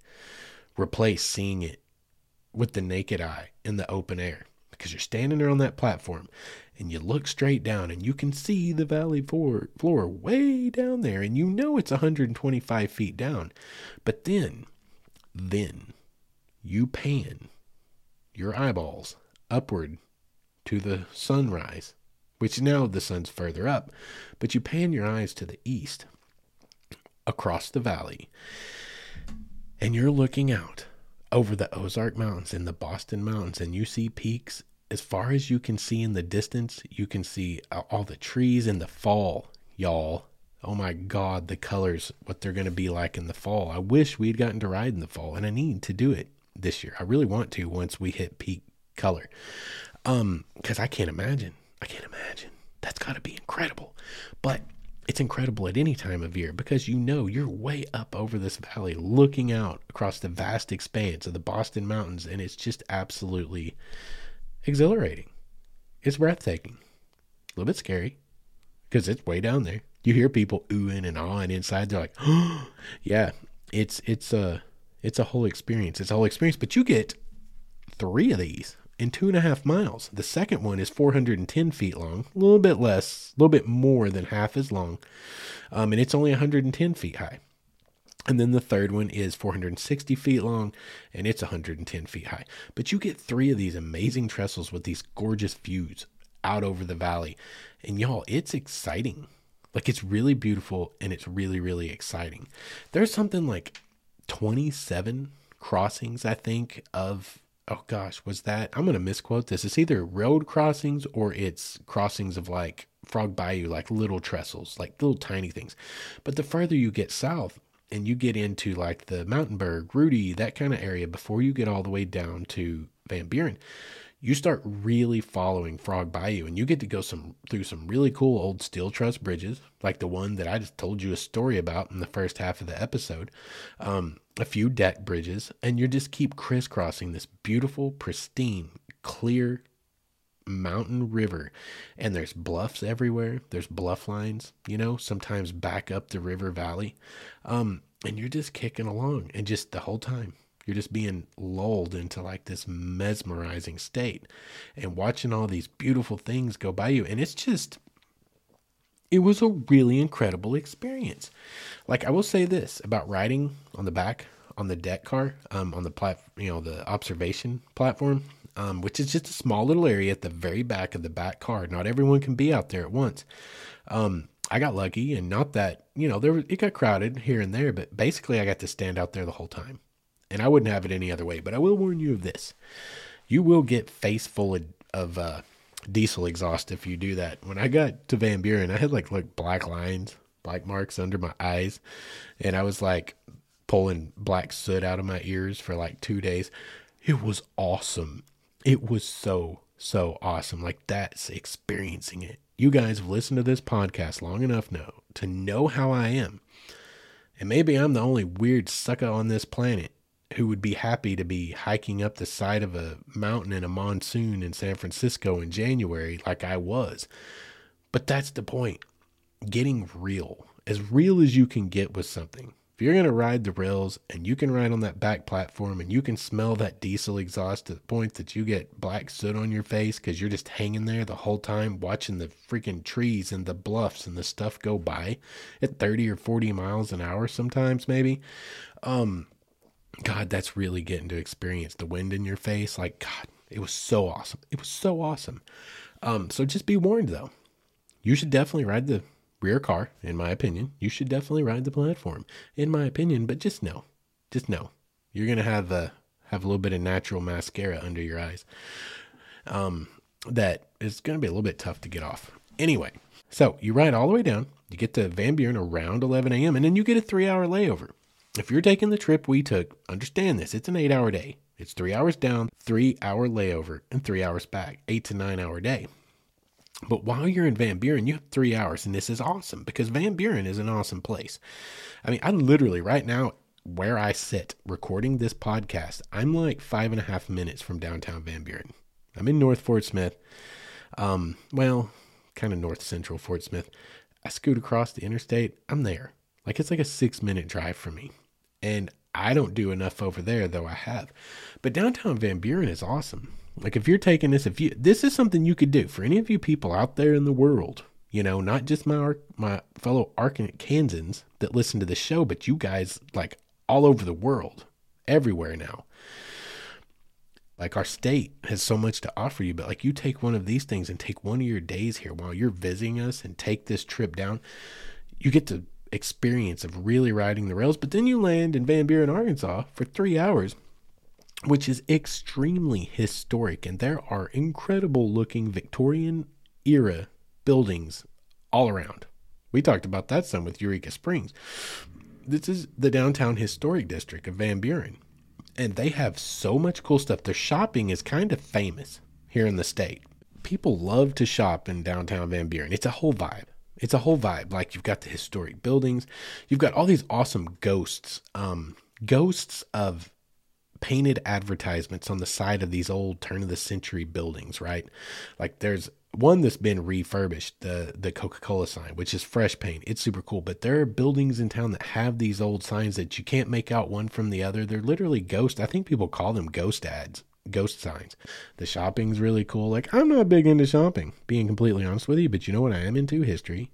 replace seeing it with the naked eye in the open air because you're standing there on that platform and you look straight down and you can see the valley floor, floor way down there and you know it's 125 feet down. But then, then you pan your eyeballs upward to the sunrise, which now the sun's further up, but you pan your eyes to the east across the valley and you're looking out over the Ozark Mountains and the Boston Mountains and you see peaks as far as you can see in the distance, you can see all the trees in the fall, y'all. Oh my God, the colors, what they're going to be like in the fall. I wish we'd gotten to ride in the fall, and I need to do it this year. I really want to once we hit peak color. Um, because I can't imagine. I can't imagine. That's got to be incredible. But it's incredible at any time of year because you know you're way up over this valley looking out across the vast expanse of the Boston Mountains, and it's just absolutely exhilarating. It's breathtaking. A little bit scary because it's way down there. You hear people oohing and awing inside. They're like, oh, [GASPS] yeah, it's it's a it's a whole experience. It's a whole experience. But you get three of these in two and a half miles. The second one is 410 feet long, a little bit less, a little bit more than half as long, um, and it's only 110 feet high. And then the third one is 460 feet long and it's 110 feet high. But you get three of these amazing trestles with these gorgeous views out over the valley. And y'all, it's exciting. Like it's really beautiful and it's really, really exciting. There's something like 27 crossings, I think, of oh gosh, was that I'm gonna misquote this. It's either road crossings or it's crossings of like Frog Bayou, like little trestles, like little tiny things. But the further you get south and you get into like the Mountainburg, Rudy, that kind of area, before you get all the way down to Van Buren, you start really following Frog Bayou and you get to go some through some really cool old steel truss bridges, like the one that I just told you a story about in the first half of the episode. Um, a few deck bridges, and you just keep crisscrossing this beautiful, pristine, clear mountain river and there's bluffs everywhere. There's bluff lines you know sometimes back up the river valley. Um and you're just kicking along and just the whole time you're just being lulled into like this mesmerizing state and watching all these beautiful things go by you. And it's just it was a really incredible experience. Like i will say this about riding on the back on the deck car um on the plat you know the observation platform um, which is just a small little area at the very back of the back car. Not everyone can be out there at once. Um, I got lucky, and not that you know there was, it got crowded here and there, but basically I got to stand out there the whole time, and I wouldn't have it any other way. But I will warn you of this: you will get face full of, of uh, diesel exhaust if you do that. When I got to Van Buren, I had like like black lines, black marks under my eyes, and I was like pulling black soot out of my ears for like two days. It was awesome it was so, so awesome. Like that's experiencing it. You guys have listened to this podcast long enough now to know how I am. And maybe I'm the only weird sucker on this planet who would be happy to be hiking up the side of a mountain in a monsoon in San Francisco in January like I was. But that's the point. Getting real, as real as you can get with something if you're going to ride the rails and you can ride on that back platform and you can smell that diesel exhaust to the point that you get black soot on your face because you're just hanging there the whole time watching the freaking trees and the bluffs and the stuff go by at 30 or 40 miles an hour sometimes maybe um god that's really getting to experience the wind in your face. Like god it was so awesome. It was so awesome. Um so just be warned though. You should definitely ride the rear car, in my opinion. You should definitely ride the platform, in my opinion. But just know, just know, you're gonna have a have a little bit of natural mascara under your eyes. Um, that is gonna be a little bit tough to get off. Anyway, so you ride all the way down. You get to Van Buren around 11 a.m. and then you get a three-hour layover. If you're taking the trip we took, understand this: it's an eight-hour day. It's three hours down, three hour layover, and three hours back. Eight to nine hour day. But while you're in Van Buren, you have three hours, and this is awesome because Van Buren is an awesome place. I mean, I literally right now where I sit recording this podcast, I'm like five and a half minutes from downtown Van Buren. I'm in North Fort Smith. Um, well, kind of north central Fort Smith. I scoot across the interstate. I'm there. Like it's like a six minute drive for me. And I don't do enough over there, though I have. But downtown Van Buren is awesome. Like if you're taking this, if you this is something you could do for any of you people out there in the world, you know, not just my my fellow Arkansans that listen to the show, but you guys like all over the world, everywhere now. Like our state has so much to offer you, but like you take one of these things and take one of your days here while you're visiting us and take this trip down, you get to experience of really riding the rails, but then you land in Van Buren, Arkansas for three hours which is extremely historic. And there are incredible looking Victorian era buildings all around. We talked about that some with Eureka Springs. This is the downtown historic district of Van Buren. And they have so much cool stuff. Their shopping is kind of famous here in the state. People love to shop in downtown Van Buren. It's a whole vibe. It's a whole vibe. Like you've got the historic buildings, you've got all these awesome ghosts, um, ghosts of painted advertisements on the side of these old turn of the century buildings, right? Like there's one that's been refurbished, the the Coca-Cola sign, which is fresh paint. It's super cool. But there are buildings in town that have these old signs that you can't make out one from the other. They're literally ghost. I think people call them ghost ads, ghost signs. The shopping's really cool. Like I'm not big into shopping, being completely honest with you, but you know what I am into? History.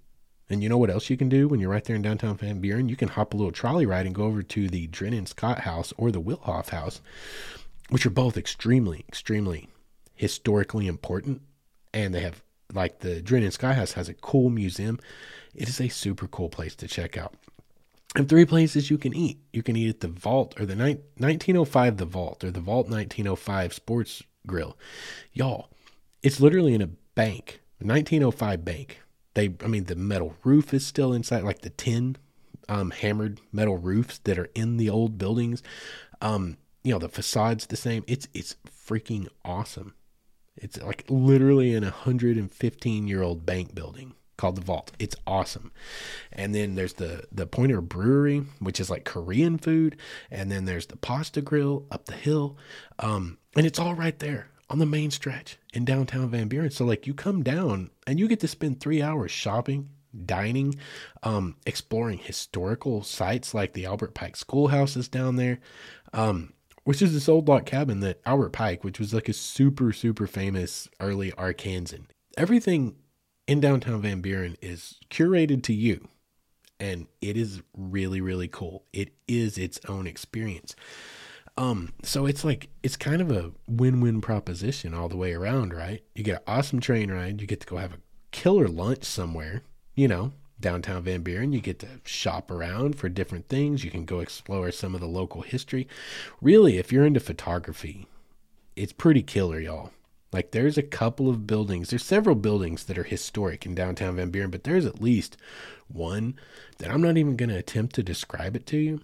And you know what else you can do when you're right there in downtown Van Buren? You can hop a little trolley ride and go over to the Drennen Scott House or the Wilhauf House, which are both extremely, extremely historically important. And they have, like, the Drennen Scott House has a cool museum. It is a super cool place to check out. And three places you can eat. You can eat at the Vault or the ni- 1905 The Vault or the Vault 1905 Sports Grill. Y'all, it's literally in a bank, 1905 bank They, I mean, the metal roof is still inside, like the tin um, hammered metal roofs that are in the old buildings. Um, you know, the facade's the same. It's it's freaking awesome. It's like literally an 115 year old bank building called the Vault. It's awesome. And then there's the the Pointer Brewery, which is like Korean food, and then there's the Pasta Grill up the hill. Um, and it's all right there on the main stretch in downtown Van Buren. So like you come down and you get to spend 3 hours shopping, dining, um, exploring historical sites like the Albert Pike Schoolhouse is down there. Um, which is this old log cabin that Albert Pike, which was like a super, super famous early Arkansan. Everything in downtown Van Buren is curated to you. And it is really, really cool. It is its own experience. Um, so it's like it's kind of a win-win proposition all the way around, right? You get an awesome train ride, you get to go have a killer lunch somewhere, you know, downtown Van Buren. You get to shop around for different things. You can go explore some of the local history. Really, if you're into photography, it's pretty killer, y'all. Like there's a couple of buildings, there's several buildings that are historic in downtown Van Buren, but there's at least one that I'm not even going to attempt to describe it to you.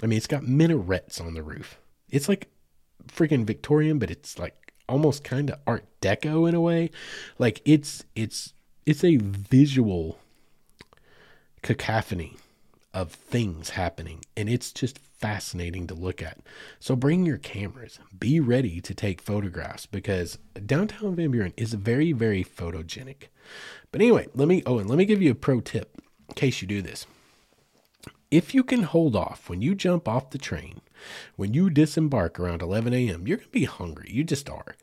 I mean, it's got minarets on the roof. It's like freaking Victorian, but it's like almost kind of art deco in a way. Like it's it's it's a visual cacophony of things happening and it's just fascinating to look at. So bring your cameras. Be ready to take photographs because downtown Van Buren is very very photogenic. But anyway, let me oh and let me give you a pro tip in case you do this. If you can hold off when you jump off the train, when you disembark around 11 a.m., you're going to be hungry. You just are.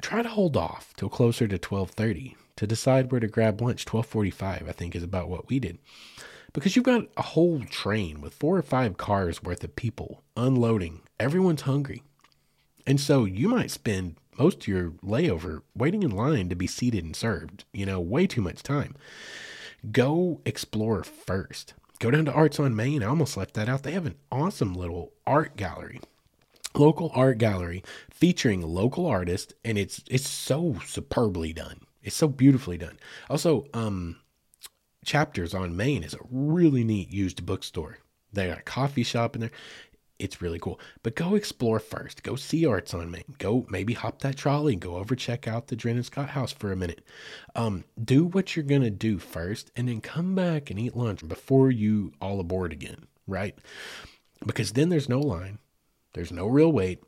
Try to hold off till closer to 12:30 to decide where to grab lunch. 12:45, I think, is about what we did because you've got a whole train with four or five cars worth of people unloading. Everyone's hungry. And so you might spend most of your layover waiting in line to be seated and served, you know, way too much time. Go explore first. Go down to Arts on Main. I almost left that out. They have an awesome little art gallery. Local art gallery featuring local artists and it's it's so superbly done. It's so beautifully done. Also, um Chapters on Main is a really neat used bookstore. They got a coffee shop in there. It's really cool. But go explore first. Go see Arts on Main. Go maybe hop that trolley and go over check out the Drennen Scott house for a minute. Um, do what you're gonna do first, and then come back and eat lunch before you all aboard again, right? Because then there's no line, there's no real wait,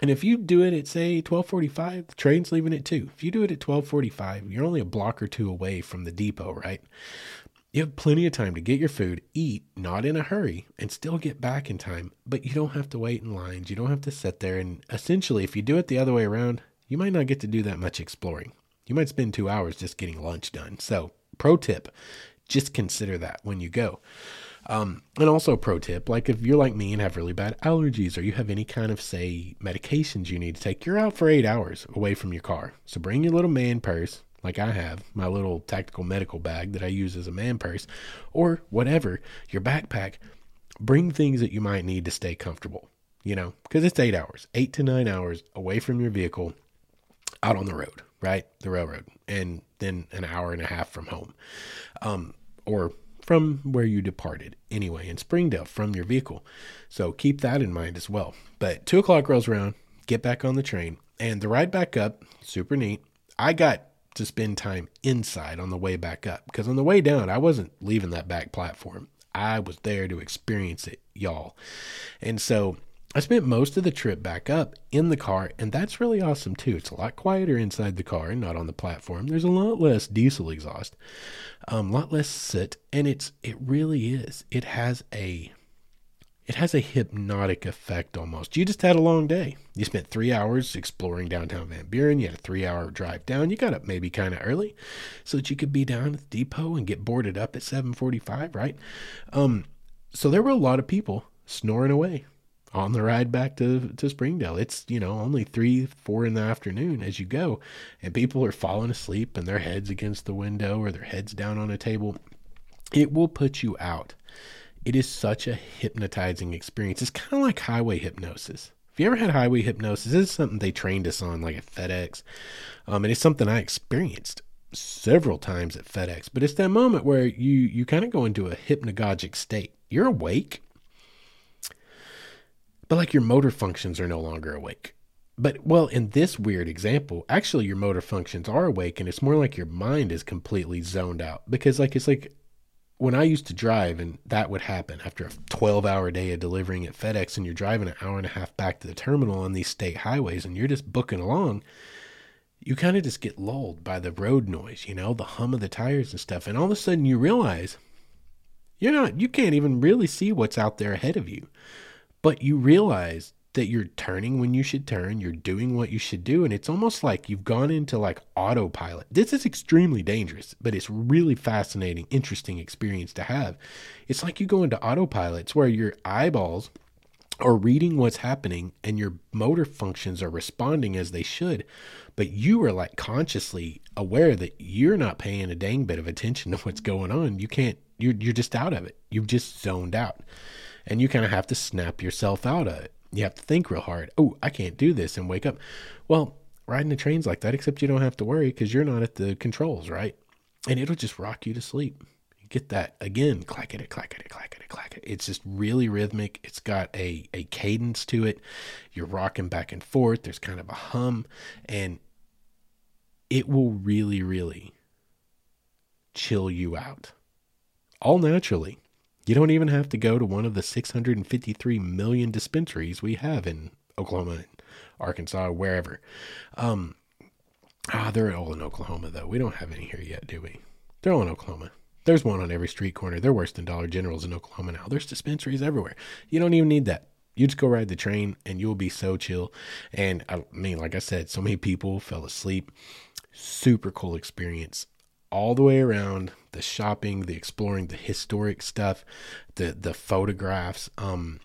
and if you do it at say 1245, the train's leaving at 2. If you do it at 1245, you're only a block or two away from the depot, right? You have plenty of time to get your food, eat, not in a hurry, and still get back in time. But you don't have to wait in lines. You don't have to sit there. And essentially, if you do it the other way around, you might not get to do that much exploring. You might spend two hours just getting lunch done. So, pro tip just consider that when you go. Um, and also, pro tip like if you're like me and have really bad allergies or you have any kind of, say, medications you need to take, you're out for eight hours away from your car. So bring your little man purse, like I have, my little tactical medical bag that I use as a man purse, or whatever, your backpack. Bring things that you might need to stay comfortable, you know, because it's eight hours, eight to nine hours away from your vehicle out on the road, right? The railroad, and then an hour and a half from home. Um, or from where you departed anyway in Springdale from your vehicle. So keep that in mind as well. But two o'clock rolls around, get back on the train, and the ride back up, super neat. I got to spend time inside on the way back up because on the way down, I wasn't leaving that back platform. I was there to experience it, y'all. And so I spent most of the trip back up in the car, and that's really awesome too. It's a lot quieter inside the car and not on the platform. There's a lot less diesel exhaust, um, a lot less soot, and it's it really is. It has a it has a hypnotic effect almost. You just had a long day. You spent three hours exploring downtown Van Buren. You had a three hour drive down. You got up maybe kind of early so that you could be down at the depot and get boarded up at 745, right? Um, so there were a lot of people snoring away on the ride back to, to Springdale. It's, you know, only three, four in the afternoon as you go, and people are falling asleep and their heads against the window or their heads down on a table. It will put you out. It is such a hypnotizing experience. It's kind of like highway hypnosis. If you ever had highway hypnosis, this is something they trained us on, like at FedEx. Um, and it's something I experienced. several times at FedEx, but it's that moment where you you kind of go into a hypnagogic state. You're awake, but like your motor functions are no longer awake. But well, in this weird example, actually your motor functions are awake and it's more like your mind is completely zoned out because like it's like when I used to drive and that would happen after a 12 hour day of delivering at FedEx and you're driving an hour and a half back to the terminal on these state highways and you're just booking along, you kind of just get lulled by the road noise, you know, the hum of the tires and stuff. And all of a sudden you realize you're not, you can't even really see what's out there ahead of you. But you realize that you're turning when you should turn, you're doing what you should do, and it's almost like you've gone into like autopilot. This is extremely dangerous, but it's really fascinating, interesting experience to have. It's like you go into autopilot, it's where your eyeballs are reading what's happening and your motor functions are responding as they should, but you are like consciously aware that you're not paying a dang bit of attention [LAUGHS] to what's going on. You can't you're you're just out of it. You've just zoned out. And you kind of have to snap yourself out of it you have to think real hard. Oh, I can't do this and wake up. Well, riding the train's like that, except you don't have to worry because you're not at the controls, right? And it'll just rock you to sleep. You get that again, clackety, clackety, clackety, clackety. It's just really rhythmic. It's got a, a cadence to it. You're rocking back and forth. There's kind of a hum, and it will really, really chill you out all naturally. You don't even have to go to one of the 653 million dispensaries we have in Oklahoma, Arkansas, wherever. Um, ah, they're all in Oklahoma though. We don't have any here yet, do we? They're all in Oklahoma. There's one on every street corner. They're worse than Dollar Generals in Oklahoma now. There's dispensaries everywhere. You don't even need that. You just go ride the train and you'll be so chill. And I mean, like I said, so many people fell asleep. Super cool experience all the way around the shopping, the exploring, the historic stuff, the the photographs, um,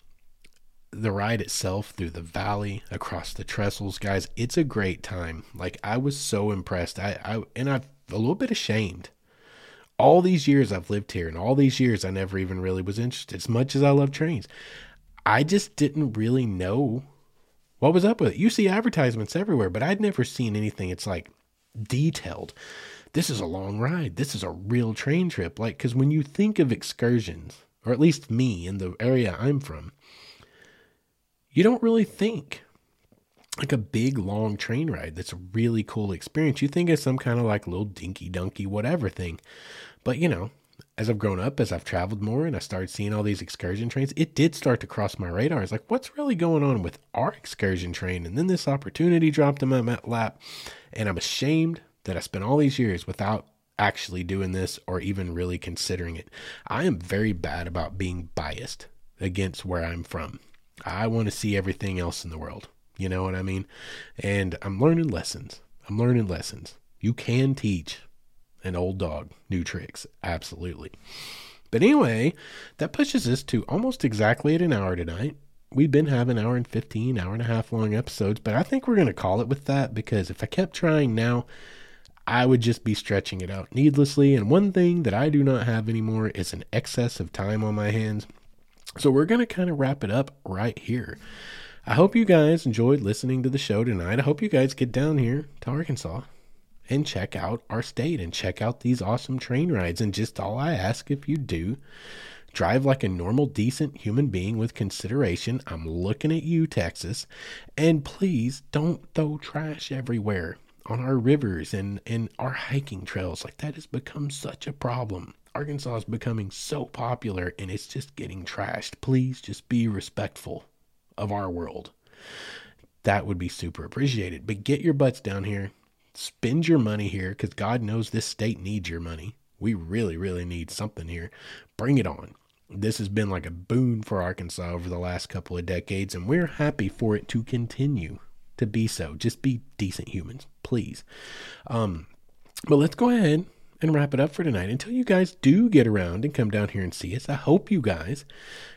the ride itself through the valley across the trestles, guys. It's a great time. Like I was so impressed. I, I and I'm a little bit ashamed. All these years I've lived here, and all these years I never even really was interested. As much as I love trains, I just didn't really know what was up with it. You see advertisements everywhere, but I'd never seen anything. It's like detailed this is a long ride. This is a real train trip. Like, because when you think of excursions, or at least me in the area I'm from, you don't really think like a big long train ride that's a really cool experience. You think of some kind of like little dinky dunky whatever thing. But you know, as I've grown up, as I've traveled more and I started seeing all these excursion trains, it did start to cross my radar. It's like, what's really going on with our excursion train? And then this opportunity dropped in my lap, and I'm ashamed that I spent all these years without actually doing this or even really considering it. I am very bad about being biased against where I'm from. I want to see everything else in the world. You know what I mean? And I'm learning lessons. I'm learning lessons. You can teach an old dog new tricks. Absolutely. But anyway, that pushes us to almost exactly at an hour tonight. We've been having hour and 15, hour and a half long episodes, but I think we're going to call it with that because if I kept trying now, I would just be stretching it out needlessly. And one thing that I do not have anymore is an excess of time on my hands. So we're going to kind of wrap it up right here. I hope you guys enjoyed listening to the show tonight. I hope you guys get down here to Arkansas and check out our state and check out these awesome train rides. And just all I ask if you do, drive like a normal, decent human being with consideration. I'm looking at you, Texas. And please don't throw trash everywhere on our rivers and, and our hiking trails. Like that has become such a problem. Arkansas is becoming so popular and it's just getting trashed. Please just be respectful of our world. That would be super appreciated. But get your butts down here. Spend your money here because God knows this state needs your money. We really, really need something here. Bring it on. This has been like a boon for Arkansas over the last couple of decades, and we're happy for it to continue to be so. Just be decent humans, please. Um, but let's go ahead and wrap it up for tonight. Until you guys do get around and come down here and see us, I hope you guys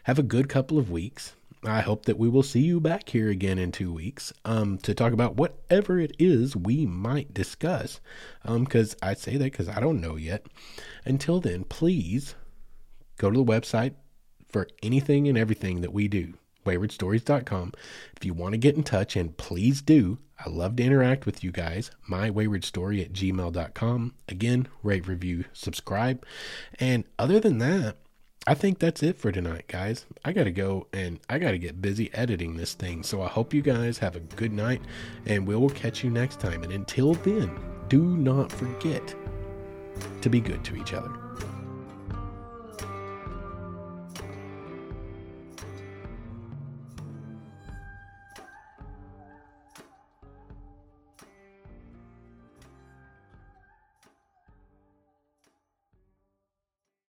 have a good couple of weeks. I hope that we will see you back here again in two weeks um, to talk about whatever it is we might discuss. Because um, I say that because I don't know yet. Until then, please go to the website for anything and everything that we do waywardstories.com. If you want to get in touch, and please do, I love to interact with you guys. Mywaywardstory at gmail.com. Again, rate, review, subscribe. And other than that, I think that's it for tonight, guys. I got to go and I got to get busy editing this thing. So I hope you guys have a good night and we will catch you next time. And until then, do not forget to be good to each other.